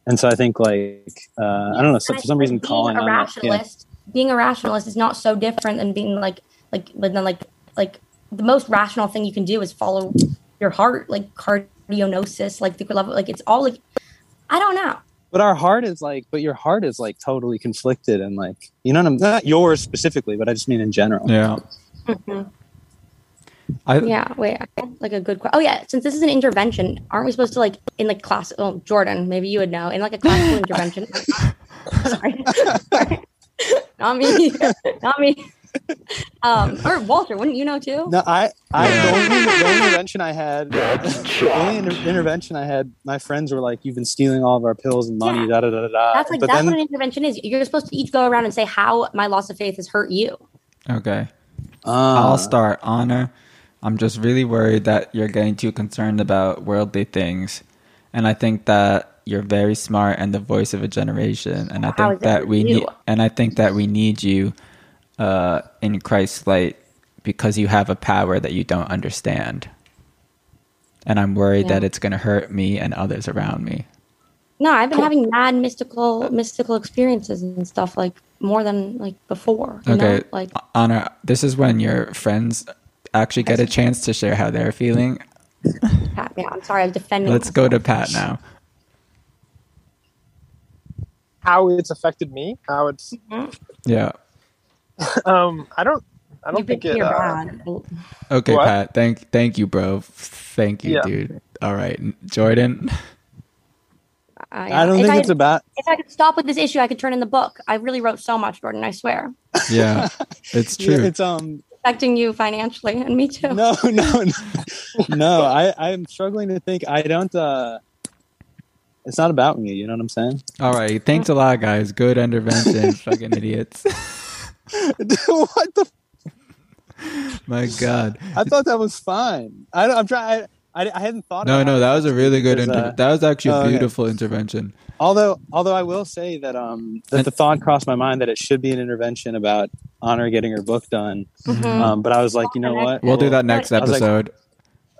and so I think like uh, I don't know so, for some reason think calling being a on that, yeah. rationalist, being a rationalist is not so different than being like like but then like like the most rational thing you can do is follow your heart, like cardionosis, like the level, like it's all like I don't know. but our heart is like but your heart is like totally conflicted and like you know what I'm not yours specifically but I just mean in general Yeah. Mm-hmm. I, Yeah, wait, I like a good question. Oh yeah, since this is an intervention, aren't we supposed to like in like class? Oh, Jordan, maybe you would know in like a classical intervention. Sorry, Sorry. not me, not me. Um, or Walter, wouldn't you know too? no I I Yeah. the, only, the only intervention I had the only inter- intervention I had my friends were like you've been stealing all of our pills and money Yeah. da da da da da That's like but that's then what an intervention is. You're supposed to each go around and say how my loss of faith has hurt you. okay. uh, I'll start. Honor. I'm just really worried that you're getting too concerned about worldly things. And I think that you're very smart and the voice of a generation. And I How think that that we need and I think that we need you uh, in Christ's light because you have a power that you don't understand. And I'm worried Yeah. that it's gonna hurt me and others around me. No, I've been having mad mystical mystical experiences and stuff like more than like before. You Okay. know? like Honor, this is when your friends actually get a chance to share how they're feeling. Pat, yeah, I'm sorry, I was defending. Let's go to. Pat now. How it's affected me? How it's Yeah. um I don't I don't You've think it here uh, bad. Okay, What? Pat. Thank thank you, bro. Thank you, Yeah. dude. All right. Jordan. Uh, I don't if think I, it's about if I could stop with this issue, I could turn in the book. I really wrote so much, Jordan. I swear, Yeah. It's Yeah, true. it's um affecting you financially and me too. no no no no I I'm struggling to think I don't uh it's not about me you know what I'm saying All right. Thanks a lot, guys. Good intervention. Fucking idiots. what the My God. I thought that was fine I I'm trying I, I hadn't thought No, about no, that was a really good because, inter- uh, that was actually oh, a okay. beautiful intervention. Although, although I will say that um, that And- the thought crossed my mind that it should be an intervention about honor getting her book done. Mhm. Um, but I was like, you know what? We'll do that next I was like- episode.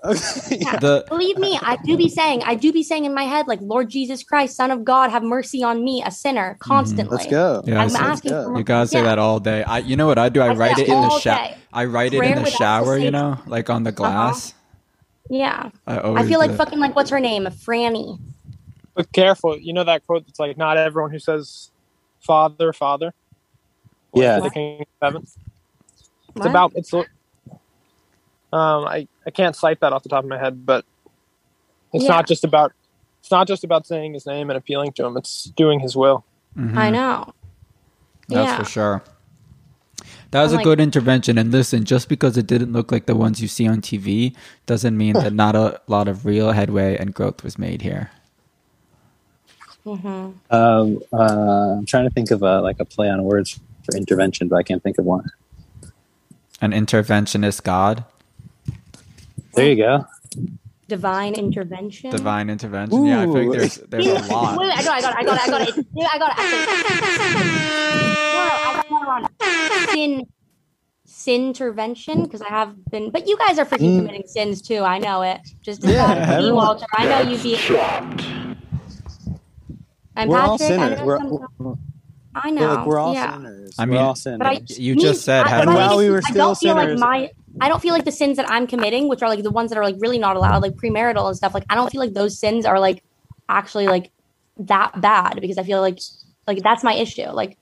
Okay. Yeah. The Believe me, I do be saying, I do be saying in my head, like, Lord Jesus Christ, Son of God, have mercy on me, a sinner, mm-hmm. constantly. Let's go. Yeah, I'm so- asking go. for you gotta say Yeah. that all day. I you know what I do? I, I write it in the shower. I write it in the shower, you know, like on the uh-huh. glass. Yeah. I I feel like it. fucking, like, what's her name? a Franny. but careful. You know that quote that's like not everyone who says father, father. Yeah. the kingdom of heaven. It's What? about it's um I, I can't cite that off the top of my head, but it's Yeah. not just about it's not just about saying his name and appealing to him, it's doing his will. Mhm. I know. That's yeah. for sure. That was I'm a like- good intervention. And listen, just because it didn't look like the ones you see on TV doesn't mean that not a lot of real headway and growth was made here. hmm Um, uh, I'm trying to think of a, like a play on words for intervention, but I can't think of one. An interventionist God, There you go. Divine intervention. divine intervention. Yeah, I think Ooh. there's there's a lot. wait, I got it, I got it, I got it, I got it. I got it. Actually. No, no, I got it wrong. Sin, sin intervention because I have been, but you guys are freaking Mm. committing sins too. I know it. Just Yeah, yeah, me, Walter. I know you be. And we're all Patrick, I sinners. know We're, some- we're, I know. like, we're all yeah. sinners. I we're mean- all sinners. But I, You me- just said I, how but do I we- think While we it's- were I still don't feel like my. I don't feel like the sins that I'm committing, which are like the ones that are like really not allowed, like premarital and stuff. Like I don't feel like those sins are like actually like that bad because I feel like like that's my issue. Like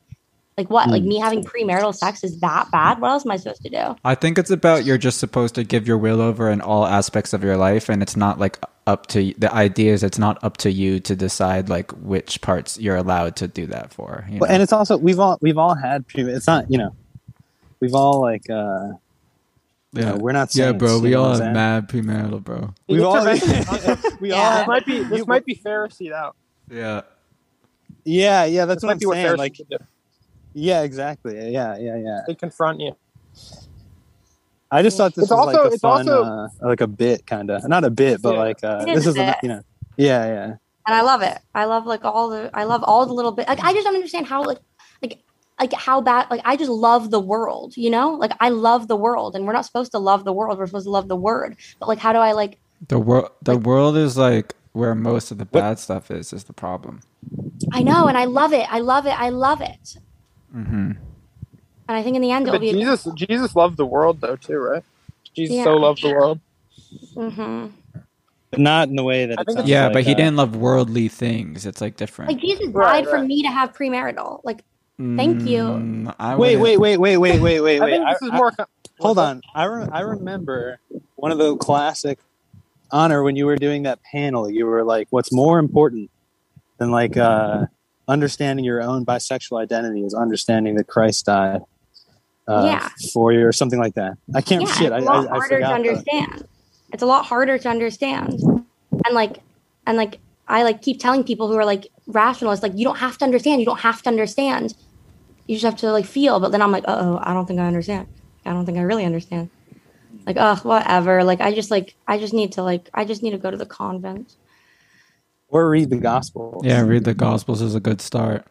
Like what? Like Hmm. me having premarital sex is that bad? What else am I supposed to do? I think it's about you're just supposed to give your will over in all aspects of your life, and it's not like up to the idea is it's not up to you to decide like which parts you're allowed to do that for. You Well, know? and it's also we've all we've all had pre. It's not you know, we've all like uh, you know, we're not. yeah, bro. We all what have I'm mad premarital, bro. We've all we all This have, might be this you- might be Pharisee out. Yeah, yeah yeah that's This what might I'm be saying Pharisees like would do. Yeah exactly yeah yeah yeah They confront you. I just thought this It's was also- like a it's fun also- uh, like a bit kind of not a bit but Yeah. like uh, this is is a a, you know yeah yeah and I love it. I love like all the I love all the little bit. Like I just don't understand how like like like how bad like I just love the world, you know? Like I love the world and we're not supposed to love the world. We're supposed to love the word. But like how do I like the world. The world is like where most of the bad stuff is. Is the problem. I know and I love it. I love it. I love it. Hmm And I think in the end it'll But be Jesus Jesus loved the world though too, right? Jesus Yeah. so loved the world. hmm but not in the way that it sounds Yeah, like, but he uh, didn't love worldly things. It's like different. like Jesus died Right, for right. me to have premarital. Like thank you. Mm, I wait wait wait wait wait wait wait wait this is I- more. co- Hold on. I re- I remember one of the classic honor when you were doing that panel. You were like, "What's more important than like uh, understanding your own bisexual identity is understanding that Christ died uh, Yeah. for you, or something like that." I can't. yeah, shit, I, it's a lot I, I harder to forgot. the- understand. It's a lot harder to understand. And like and like I like keep telling people who are like rationalists, like you don't have to understand, you don't have to understand. You just have to like feel. But then I'm like, oh, I don't think I understand. I don't think I really understand. Like, oh, whatever. Like I just like I just need to like I just need to go to the convent. Or read the Gospels. Yeah, read the Gospels is a good start.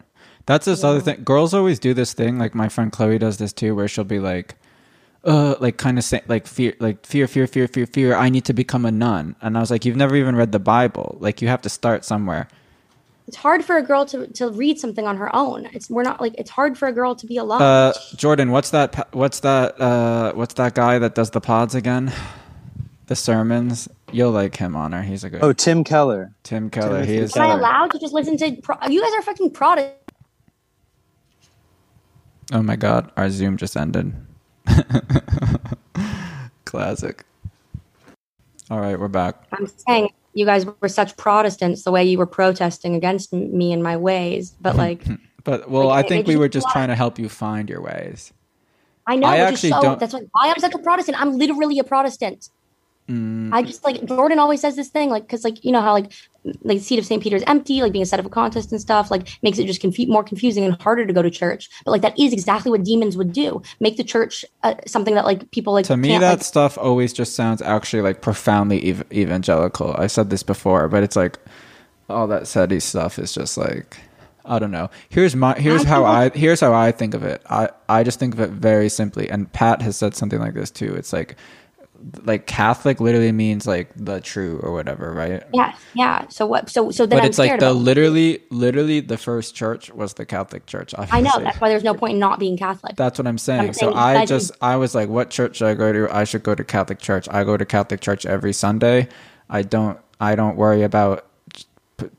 That's this other thing. Girls always do this thing. Like my friend Chloe does this too, where she'll be like, "Uh, like kind of say like fear, like fear, fear, fear, fear, fear. I need to become a nun." And I was like, "You've never even read the Bible. Like you have to start somewhere." It's hard for a girl to to read something on her own. It's we're not like it's hard for a girl to be alone. Uh, Jordan, what's that? What's that? Uh, what's that guy that does the pods again? The sermons. You'll like him, Honor. He's a good. Oh, Tim Keller. Tim Keller. Timothy He is. Am I allowed to just listen to? Pro- you guys are fucking Protestant. Oh my God, our Zoom just ended. Classic. All right, we're back. I'm saying you guys were such Protestants the way you were protesting against me and my ways, but like But well, Like, I think we were just trying to help you find your ways. I know I which is actually so don't- that's why I'm such a Protestant. I'm literally a Protestant. Mm, I just like Jordan always says this thing like because like you know how like like the seat of St. Peter is empty, like being a sedevacantist and stuff, like makes it just confu- more confusing and harder to go to church. But like that is exactly what demons would do: make the church uh, something that like people like to me, that like, stuff always just sounds actually like profoundly ev- evangelical. I said this before, but it's like all that SETI stuff is just like I don't know. Here's my here's I how I here's how I think of it. I I just think of it very simply. And Pat has said something like this too. It's like like Catholic literally means like the true or whatever, right? yeah, yeah. So what? So so then but I'm it's like the about- literally literally the first church was the Catholic Church. I know that's why there's no point in not being Catholic. That's what I'm saying. I'm so saying I just I was like, what church should I go to? I should go to Catholic church. I go to Catholic church every Sunday. I don't I don't worry about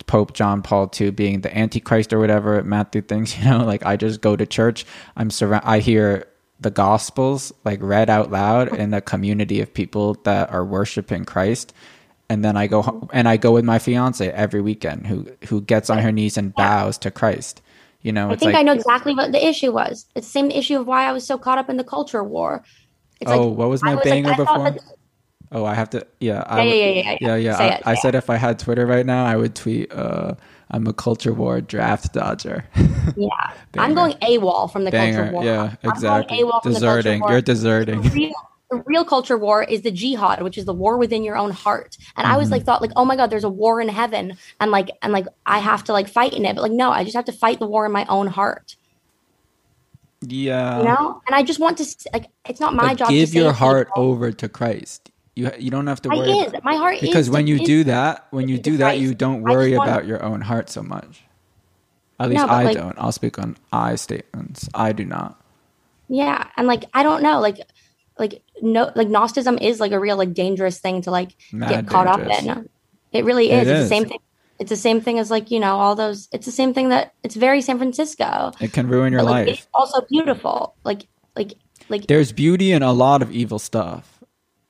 Pope John Paul II being the Antichrist or whatever Matthew thinks. You know, like I just go to church. I'm surround. I hear the Gospels like read out loud in a community of people that are worshiping Christ. And then I go ho- and I go with my fiance every weekend, who who gets on her knees and bows to Christ. You know, I it's think like I know exactly what the issue was. It's the same issue of why I was so caught up in the culture war. It's oh, like, what was my was banger thought before? that- Oh, I have to. Yeah, I Yeah, yeah, yeah, yeah, yeah, yeah. Say I, I said if I had Twitter right now, I would tweet, uh, "I'm a culture war draft dodger." Yeah, I'm going AWOL from the culture war. Yeah, I'm exactly. going AWOL from the culture Deserting. war. You're deserting. The real, the real culture war is the jihad, which is the war within your own heart. And I was Mm-hmm. like, thought like, oh my god, there's a war in heaven, and like, and like, I have to like fight in it. But like, no, I just have to fight the war in my own heart. Yeah. You know, and I just want to like, it's not my But job. give your heart people- over to Christ. You you don't have to I worry. is my heart because when you do that, when you do that, you don't I worry want- about your own heart so much. At least No, I like- don't. I'll speak on I statements. I do not. Yeah, and like I don't know, like like no like Gnosticism is like a real like dangerous thing to like Mad get caught dangerous. up in. It really It is. it's is. the same thing. It's the same thing as like you know all those. It's the same thing that it's very San Francisco. It can ruin your But, like, life. It's also beautiful. Like like like There's beauty in a lot of evil stuff.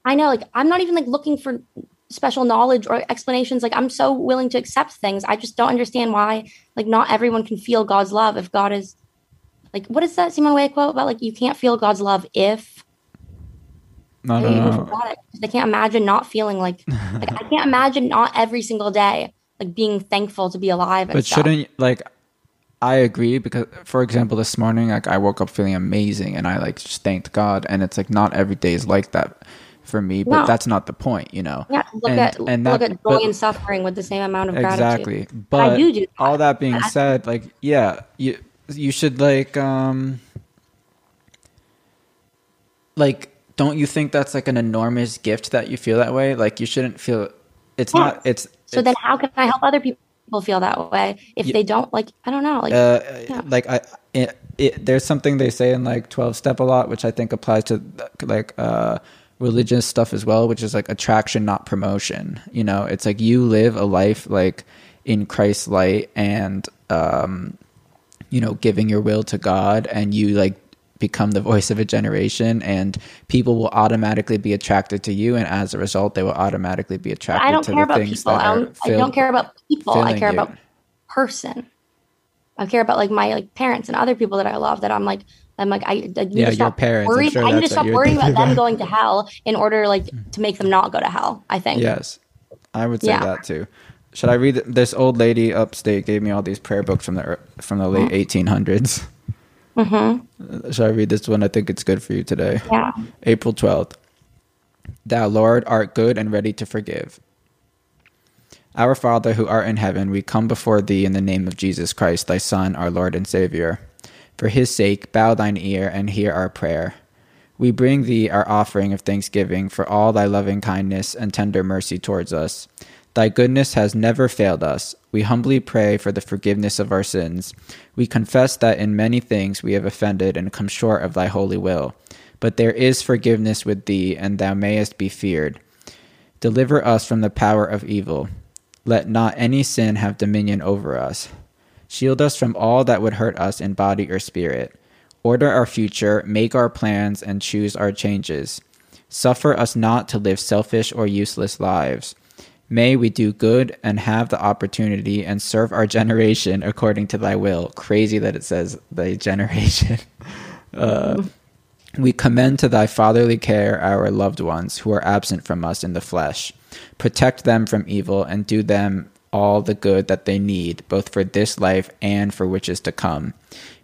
I know. Like I'm not even like looking for special knowledge or explanations. Like I'm so willing to accept things. I just don't understand why like not everyone can feel God's love if God is like what is that Simone Weil quote about like you can't feel God's love if I I don't even know. forgot it. I can't imagine not feeling like like I can't imagine not every single day like being thankful to be alive. And But stuff. shouldn't like I agree because for example this morning like I woke up feeling amazing and I like just thanked God and it's like not every day is like that for me, but No. that's not the point, you know. yeah, look and- at and look that- at joy and suffering with the same amount of gratitude. Exactly. I But do do that. all that being I- said, like yeah, you you should like um like don't you think that's like an enormous gift that you feel that way? Like you shouldn't feel it's Yeah. not it's So it's- then how can I help other people feel that way if they don't like I don't know like uh, Yeah. like I, it, it, there's something they say in like 12 step a lot, which I think applies to like, uh, religious stuff as well, which is like attraction, not promotion. You know, it's like you live a life like in Christ's light and, um, you know, giving your will to God and you like become the voice of a generation and people will automatically be attracted to you. And as a result, they will automatically be attracted I don't to care the about things people. that I don't, I don't care about people. I care you. about person. I care about like my like parents and other people that I love. That I'm like I'm like I, I need Yeah, your stop parents. I'm worrying. sure I need to stop worrying about thinking them going to hell in order like mm. to make them not go to hell. I think. Yes, I would say Yeah. that too. Should I read? This old lady upstate gave me all these prayer books from the from the late 1800s. Mm-hmm. mm-hmm. Uh, should I read this one? I think it's good for you today. Yeah. April 12th. Thou, Lord, art good and ready to forgive. Our Father who art in heaven, we come before thee in the name of Jesus Christ, thy Son, our Lord and Savior. For his sake, bow thine ear and hear our prayer. We bring thee our offering of thanksgiving for all thy loving kindness and tender mercy towards us. Thy goodness has never failed us. We humbly pray for the forgiveness of our sins. We confess that in many things we have offended and come short of thy holy will. But there is forgiveness with thee, and thou mayest be feared. Deliver us from the power of evil. Let not any sin have dominion over us. Shield us from all that would hurt us in body or spirit. Order our future, make our plans, and choose our changes. Suffer us not to live selfish or useless lives. May we do good and have the opportunity and serve our generation according to thy will. Crazy that it says thy generation. Uh, we commend to thy fatherly care our loved ones who are absent from us in the flesh. Protect them from evil and do them all the good that they need, both for this life and for which is to come.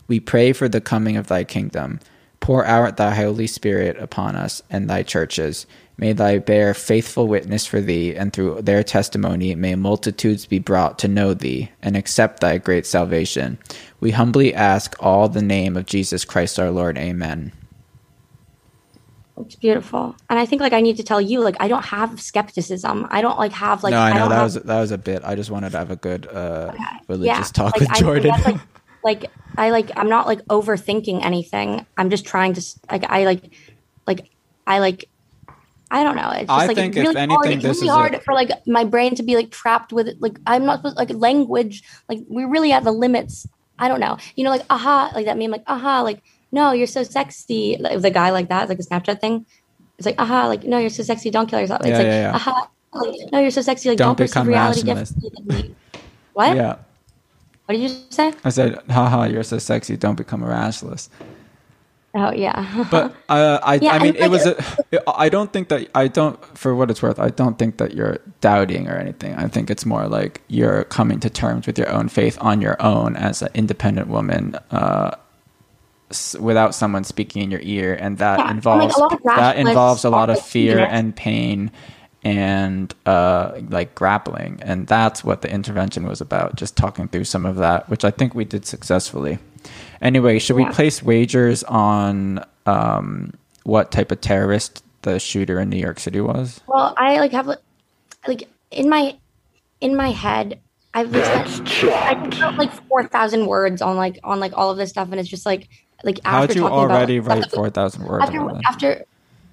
We pray for the coming of thy kingdom. Pour out thy Holy Spirit upon us and thy churches. May thy bear faithful witness for thee, and through their testimony may multitudes be brought to know thee and accept thy great salvation. We humbly ask all the name of Jesus Christ our Lord. Amen. It's beautiful. And I think like I need to tell you like I don't have skepticism. I don't like have like no, I know don't that have, was that was a bit. I just wanted to have a good uh, religious talk like, with I- Jordan. like, like I like I'm not like overthinking anything. I'm just trying to s- like I like like I like I don't know. It's just I like think it's if really hard. anything, It's this really is a- hard for like my brain to be like trapped with it. Like I'm not supposed like language. Like we're really at the limits. I don't know. You know, like aha, like that meme, like aha, like no, you're so sexy. Like the guy like that, like a Snapchat thing. It's like aha, like no, you're so sexy. Don't kill yourself. It's Yeah, like yeah, yeah. aha, like no, you're so sexy. Like Don't don't, become reality differently. What? yeah, What did you say? I said, haha, you're so sexy. Don't become a rationalist. Oh yeah. But uh, I, Yeah, I mean, it was. A, I don't think that I don't. For what it's worth, I don't think that you're doubting or anything. I think it's more like you're coming to terms with your own faith on your own as an independent woman, uh, s- without someone speaking in your ear, and that Yeah, and, like, involves a lot of that involves a lot of fear feminists. and pain and uh, like grappling, and that's what the intervention was about. Just talking through some of that, which I think we did successfully. Anyway, should we place wagers on um, what type of terrorist the shooter in New York City was? well, I like have like- like in my in my head, I've like, spent, I can put like four thousand words on like on like all of this stuff, and it's just like like after How'd you talking already about write stuff that- four thousand words? after after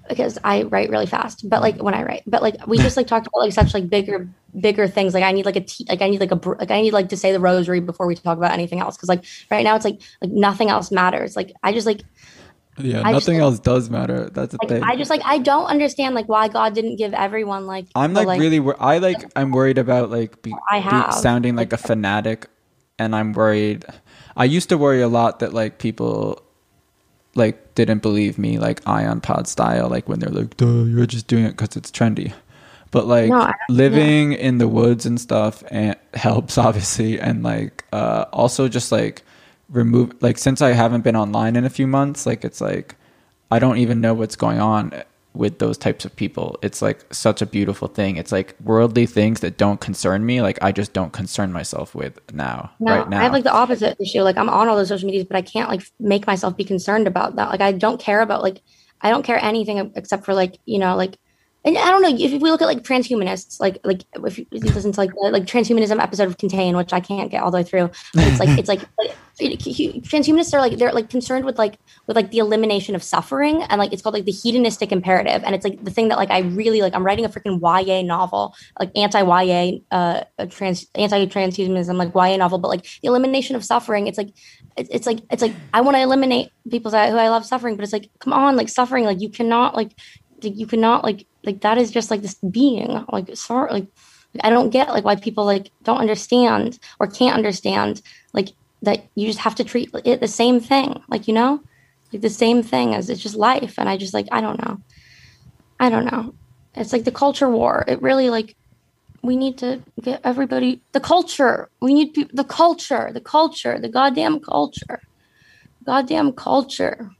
because I write really fast, but like when I write, but like we just like talked about like such like bigger, bigger things. Like I need like a tea, like I need like a, br- like I need like to say the rosary before we talk about anything else. Cause like right now it's like, like nothing else matters. Like I just like, Yeah, I just- nothing else does matter. That's the like thing. I just like, I don't understand like why God didn't give everyone like, I'm the, like, really. wor- I like. I'm worried about like be, I be- have. sounding like a fanatic, and I'm worried. I used to worry a lot that like people like didn't believe me like ion pod style like when they're like duh you're just doing it because it's trendy. But like No, living in the woods and stuff and helps obviously and like uh also just like remove like since i haven't been online in a few months like it's like i don't even know what's going on with those types of people it's like such a beautiful thing it's like worldly things that don't concern me like i just don't concern myself with now No, right now I have like the opposite issue. Like I'm on all those social medias, but I can't like make myself be concerned about that. Like I don't care about like I don't care anything except for like you know like and I don't know if we look at like transhumanists like like if you listen to like like transhumanism episode of Contain, which I can't get all the way through. It's like it's like, like transhumanists are like they're like concerned with like with like the elimination of suffering and like it's called like the hedonistic imperative and it's like the thing that like I really like I'm writing a freaking YA novel like anti YA uh trans anti transhumanism like YA novel but like the elimination of suffering it's like it's, like it's like I want to eliminate people who I love suffering but it's like come on like suffering like you cannot like, you cannot like like that is just like this being like sorry like I don't get like why people like don't understand or can't understand like that you just have to treat it the same thing like you know? Like the same thing as it's just life and I just like I don't know. I don't know. It's like the culture war. It really like we need to get everybody the culture. We need peop the culture the culture the goddamn culture. Goddamn culture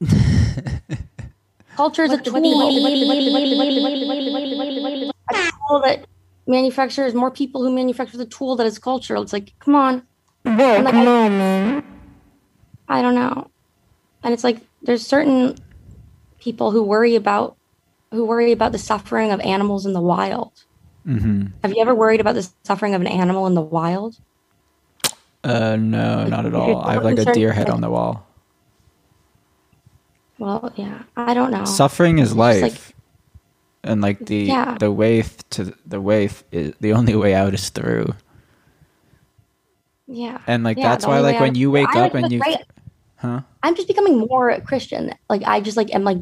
culture is a tool a tool that manufactures more people who manufacture the tool that is cultural. It's like, come on. I'm like, I, I don't know. And it's like there's certain people who worry about who worry about the suffering of animals in the wild. mm-hmm. Have you ever worried about the suffering of an animal in the wild? uh no not at all i have like a deer head on the wall Well, yeah, I don't know. suffering is life like- and like the Yeah. the way to the way is the only way out is through yeah, and like Yeah, that's why like when you wake up and you great- huh I'm just becoming more Christian. Like I just like am like,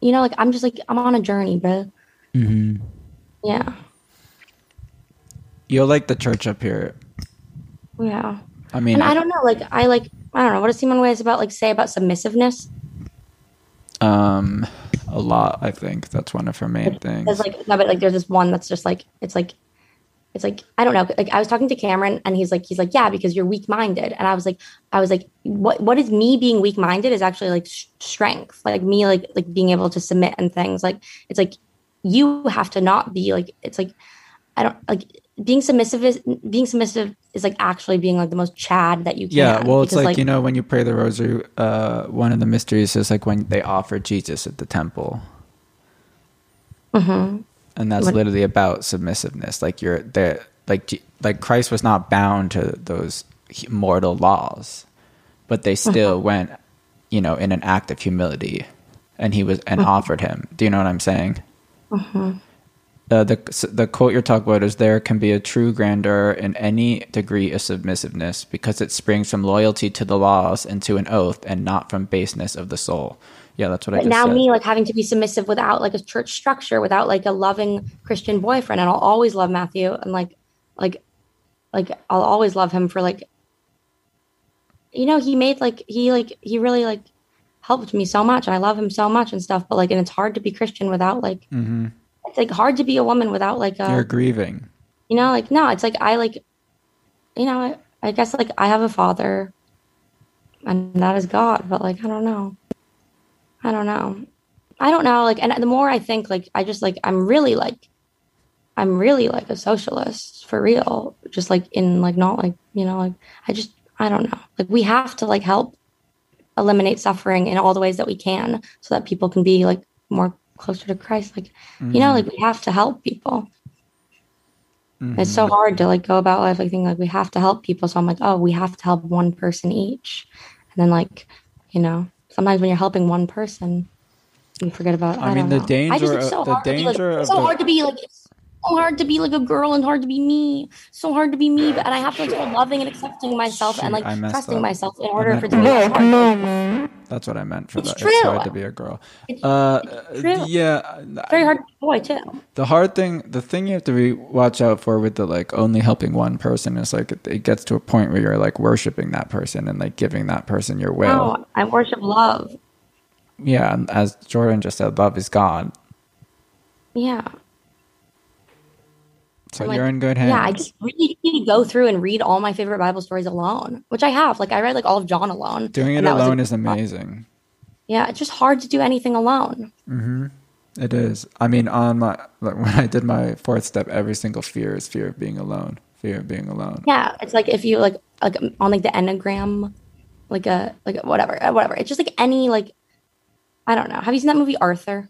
you know, like I'm just like I'm on a journey, bro. mm-hmm. Yeah, you'll like the church up here yeah. i mean and I don't know, like I like I don't know what does Simone Weil's about like say about submissiveness? Um a lot i think. That's one of her main things. There's like no, but like there's this one that's just like it's like it's like I don't know. Like I was talking to Cameron and he's like he's like yeah because you're weak minded and I was like I was like what what is me being weak minded is actually like sh- strength. Like me like like being able to submit and things. Like it's like you have to not be like it's like I don't like being submissive is being submissive is like actually being like the most chad that you can. yeah well it's because, like, you know when you pray the rosary uh one of the mysteries is like when they offer jesus at the temple. Mhm. and that's What- literally about submissiveness. Like you're there like like christ was not bound to those mortal laws but they still went you know in an act of humility and he was and offered him. Do you know what i'm saying uh, the the quote you're talking about is there can be a true grandeur in any degree of submissiveness because it springs from loyalty to the laws and to an oath and not from baseness of the soul yeah that's what i But just now said me like having to be submissive without like a church structure, without like a loving Christian boyfriend, and I'll always love Matthew and like like like I'll always love him for like you know he made like he like he really like helped me so much and I love him so much and stuff. But like and it's hard to be Christian without like hmm it's like hard to be a woman without like a you're grieving you know like no it's like I like you know I, I guess like I have a father and that is God, but like I don't know. I don't know. I don't know. Like, and the more I think, like, I just like I'm really like, I'm really like a socialist for real. Just like in like not like you know like I just I don't know. Like we have to like help eliminate suffering in all the ways that we can, so that people can be like more closer to Christ. Like you know, mm-hmm. like we have to help people. Mm-hmm. It's so hard to like go about life like thinking like we have to help people. So I'm like, oh, we have to help one person each, and then like, you know, sometimes when you're helping one person, you forget about. I, I mean, the know. I just, danger it's so of- the hard to be, like- danger it's so the- hard to be like. It's So hard to be like a girl and hard to be me. So hard to be me, but and I have to like start loving and accepting myself and like trusting up. myself in order for it to be girl. hard. That's what I meant for It's that. It's hard to be a girl. It's, Uh, it's true. yeah. It's very hard to be a boy too. The hard thing, the thing you have to be, watch out for with the like only helping one person is like it, it gets to a point where you're like worshiping that person and like giving that person your will. No, I worship love. Yeah, and as Jordan just said, love is God. Yeah. So like, you're in good hands. Yeah, I just really need to go through and read all my favorite Bible stories alone, which I have. Like I read like all of John alone. Doing it and that was a- alone is amazing. Yeah, it's just hard to do anything alone. Mm-hmm. It is. I mean, on my like when I did my fourth step, every single fear is fear of being alone. Fear of being alone. Yeah, it's like if you like like on like the enneagram, like a like a- whatever whatever. It's just like any like I don't know. Have you seen that movie Arthur?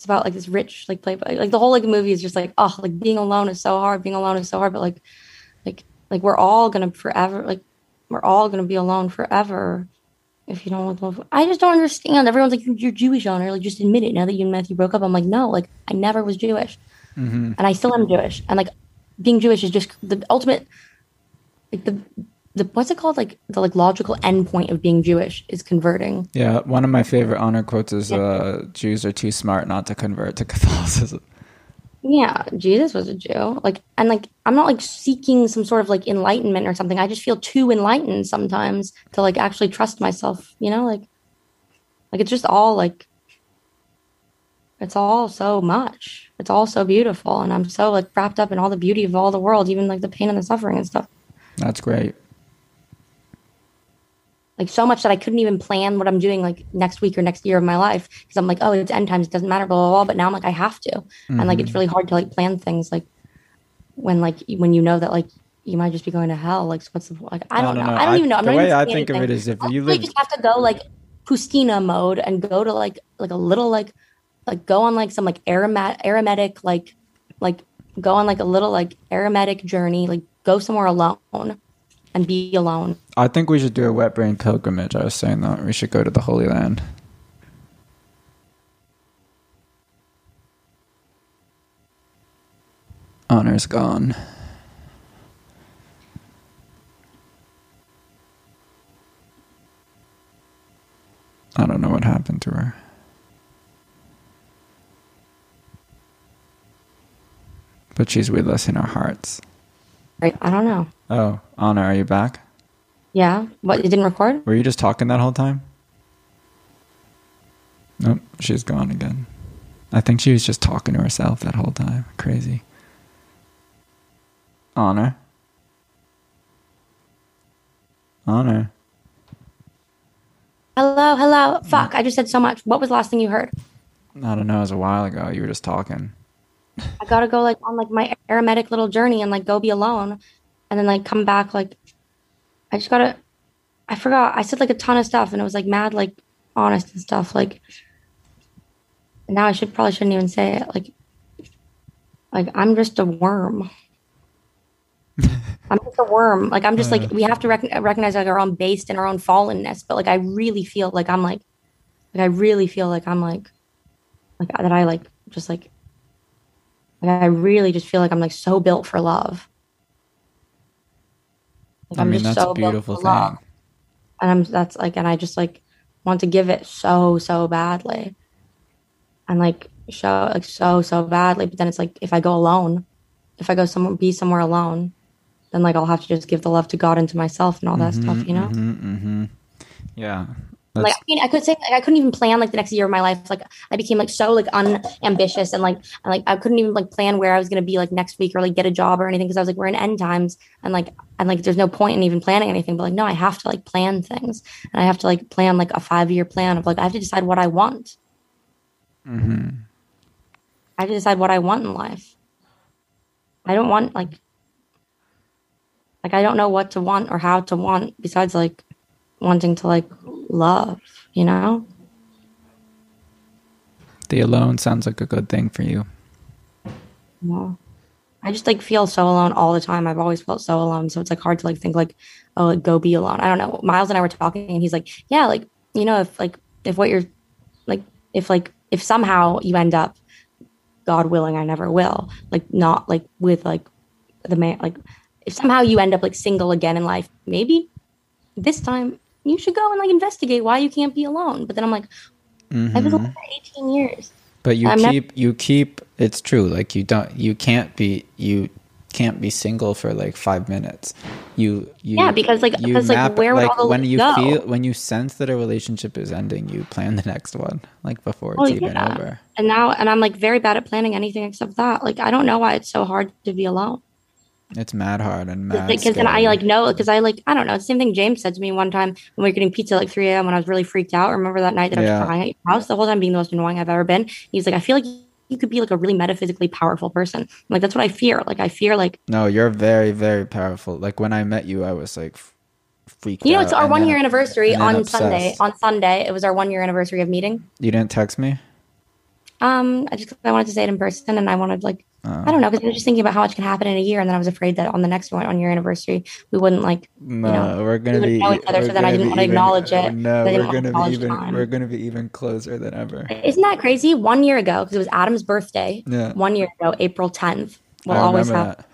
It's about like this rich like playboy. Like the whole like movie is just like oh like being alone is so hard. Being alone is so hard. But like like like we're all gonna forever like we're all gonna be alone forever. If you don't love, I just don't understand. Everyone's like, "You're, you're Jewish, Honor. Like, just admit it. Now that you and Matthew broke up, I'm like, no, like, I never was Jewish, hmm and I still am Jewish. And like, being Jewish is just the ultimate, like the the what's it called? Like the like logical endpoint of being Jewish is converting. Yeah, one of my favorite honor quotes is uh, "Jews are too smart not to convert to Catholicism." Yeah, Jesus was a Jew. Like, and like, I'm not like seeking some sort of like enlightenment or something. I just feel too enlightened sometimes to like actually trust myself. You know, like, like it's just all like, it's all so much. It's all so beautiful, and I'm so like wrapped up in all the beauty of all the world, even like the pain and the suffering and stuff. That's great. Like so much that I couldn't even plan what I'm doing like next week or next year of my life because I'm like, oh, it's end times, it doesn't matter, blah blah blah. But now I'm like, I have to, and like it's mm-hmm. really hard to like plan things like when like when you know that like you might just be going to hell. Like, what's the like? I don't, know. I don't even know. I'm the not way I think of it anything. if I you live just have to go like poustinia mode and go to like like a little like like go on like some like aromat aromatic like like go on like a little like aromatic journey like go somewhere alone and be alone I think we should do a wet brain pilgrimage. I was saying that we should go to the Holy Land. Honor's gone. I don't know what happened to her. But she's with us in our hearts. right i don't know Oh, Honor, are you back? Yeah what it didn't record Were you just talking that whole time? Nope, she's gone again. I think she was just talking to herself that whole time. Crazy. Honor. Honor. hello hello fuck i just said so much what was the last thing you heard I don't know, it was a while ago. You were just talking. i gotta go like on like my aromatic little journey and like go be alone and then like come back like i just gotta i forgot. I said like a ton of stuff and it was like mad like honest and stuff like now i should probably shouldn't even say it like like i'm just a worm. I'm just a worm. Like i'm just like uh. we have to rec- recognize like our own based and our own fallenness but like i really feel like i'm like like i really feel like i'm like like that i like just like like I really just feel like I'm like so built for love. Like, I I'm mean, just that's so a beautiful thing. love. And I'm that's like and I just like want to give it so so badly. And like show like so so badly. But then it's like if I go alone, if I go somewhere be somewhere alone, then like I'll have to just give the love to God and to myself and all that stuff, you know? hmm hmm Yeah. Like I mean, I could say like I couldn't even plan like the next year of my life. Like I became like so like unambitious and like and, like I couldn't even like plan where I was gonna be like next week or like get a job or anything because I was like we're in end times and like and like there's no point in even planning anything. But like no, I have to like plan things and I have to like plan like a five year plan of like I have to decide what I want. Mm-hmm. I have to decide what I want in life. I don't want like like I don't know what to want or how to want besides like wanting to like love, you know? The alone sounds like a good thing for you. Yeah. I just like feel so alone all the time. I've always felt so alone. So it's like hard to like think like, oh, like, go be alone. I don't know. Miles and I were talking and he's like, yeah, like, you know, if like, if what you're like, if like if somehow you end up, God willing, I never will, like not like with like the man, like if somehow you end up like single again in life, maybe this time you should go and like investigate why you can't be alone. But then I'm like, I've been mm-hmm. alone for 18 years. But you I'm not- keep you keep it's true. Like you don't you can't be you can't be single for like five minutes. You you Yeah, because, like- you because, like, where would all the when you go? feel when you sense that a relationship is ending, you plan the next one like before it's Oh, even yeah. over. And now, and I'm like very bad at planning anything except that. Like, I don't know why it's so hard to be alone. It's mad hard and mad. Because then I like know, because I like, I don't know. It's the same thing James said to me one time when we were getting pizza at like 3 a.m. when I was really freaked out. Remember that night that I was crying at your house the whole time being the most annoying I've ever been? He's like, I feel like you could be like a really metaphysically powerful person. I'm like, that's what I fear. Like, I fear like, No, you're very very powerful. Like when I met you, I was like freaked. you know, it's our one year anniversary on Sunday. On Sunday, it was our one year anniversary of meeting. You didn't text me. Um, I just I wanted to say it in person, and I wanted like Oh. I don't know because I was just thinking about how much can happen in a year, and then I was afraid that on the next one on your anniversary we wouldn't like. No, know, we're gonna we be. know each other, so then I didn't wanna acknowledge it, No, we're want to gonna be even. time. We're gonna be even closer than ever. Isn't that crazy? One year ago, because it was Adam's birthday. Yeah. One year ago, April tenth. We'll I always have. that.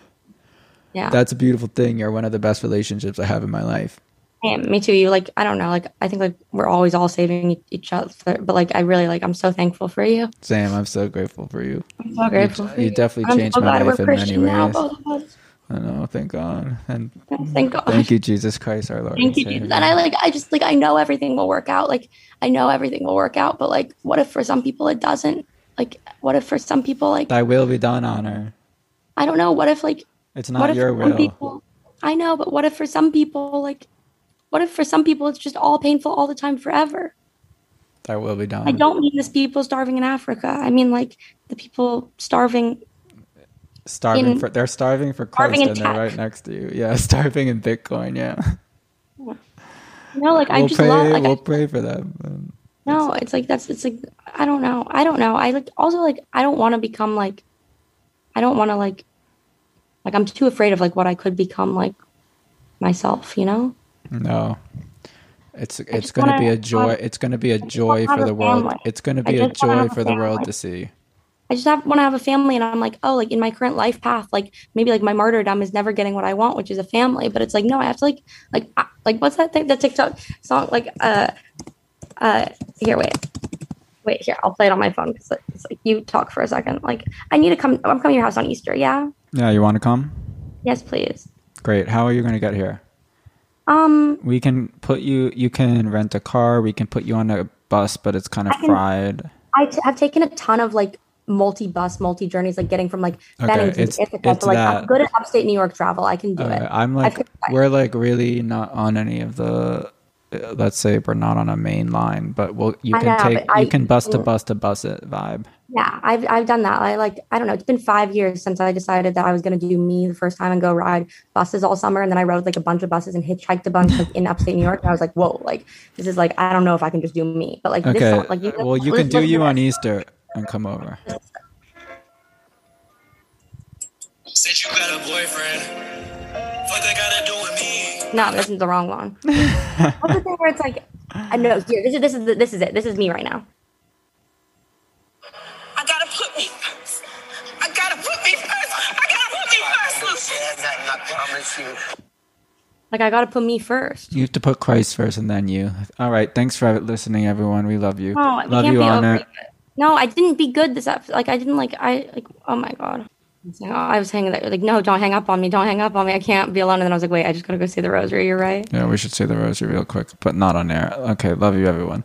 Yeah. That's a beautiful thing. You're one of the best relationships I have in my life. Yeah, me too. You like I don't know. Like I think like we're always all saving each other, but like I really like I'm so thankful for you. Sam, I'm so grateful for you. I'm so grateful. for you you. definitely I'm changed so my life in many Christian ways. both of us. I know. Thank God. And Thank God. thank you, Jesus Christ, our Lord. Thank you, Jesus. And I like, I just like, I know everything will work out. Like, I know everything will work out. But like, what if for some people it doesn't? Like, what if for some people, like, Thy will be done on her. I don't know. What if like, It's not your will. people? I know, but what if for some people, like, what if for some people it's just all painful all the time forever? Thy will be done. I don't mean this people starving in Africa. I mean like the people starving. starving in- for. They're starving for Christ, and they're right next to you. Yeah, starving in Bitcoin. Yeah. Know, like I we'll just pray. love. Like, I we'll pray for them. Um, no, it's like that's it's like I don't know. I don't know. I like also like I don't want to become like I don't want to like like I'm too afraid of like what I could become like myself, you know? No. It's it's going to be a have- joy. It's going to be a joy for the world. family. It's going to be a joy have a for the world to see. I just have want to have a family and I'm like, oh, like in my current life path, like maybe like my martyrdom is never getting what I want, which is a family, but it's like no, I have to like like like what's that thing the TikTok song like uh uh here wait. Wait, here, I'll play it on my phone because it's like you talk for a second. Like, I need to come. I'm coming to your house on Easter. Yeah. Yeah, you want to come? Yes, please. Great. How are you going to get here? Um, We can put you. You can rent a car. We can put you on a bus, but it's kind of I can- fried. I t- have taken a ton of like multi-bus, multi-journeys, like getting from like Okay, Bennington it's- to Ithaca. it's So like that. I'm good at upstate New York travel. I can do Uh, it. I'm like, we're like really not on any of the. Uh, Let's say we're not on a main line, but we'll you can know, take but I- you can bus to bus to bus it vibe. Yeah, I've I've done that. I like I don't know. It's been five years since I decided that I was going to do me the first time and go ride buses all summer, and then I rode like a bunch of buses and hitchhiked a bunch like, in upstate New York. And I was like, whoa, like this is like I don't know if I can just do me, but like this Okay. song, like you, well, you can do you on Easter and come over. Said you got a boyfriend. What they gotta do with me? No, this is the wrong one. What's the thing where it's like I know here this is this is the, this is it. This is me right now. I gotta put me first. I gotta put me first. I gotta put me first. I promise you. Like I got to put me first. You have to put Christ first and then you. All right. Thanks for listening, everyone. We love you. No, we love can't you be on over it. it. No, I didn't be good this episode. Like I didn't like I like oh my god. Oh, I was hanging that like no, don't hang up on me, don't hang up on me. I can't be alone. And then I was like, wait, I just gotta go say the rosary. You're right. Yeah, we should say the rosary real quick, but not on air. Okay. Love you, everyone.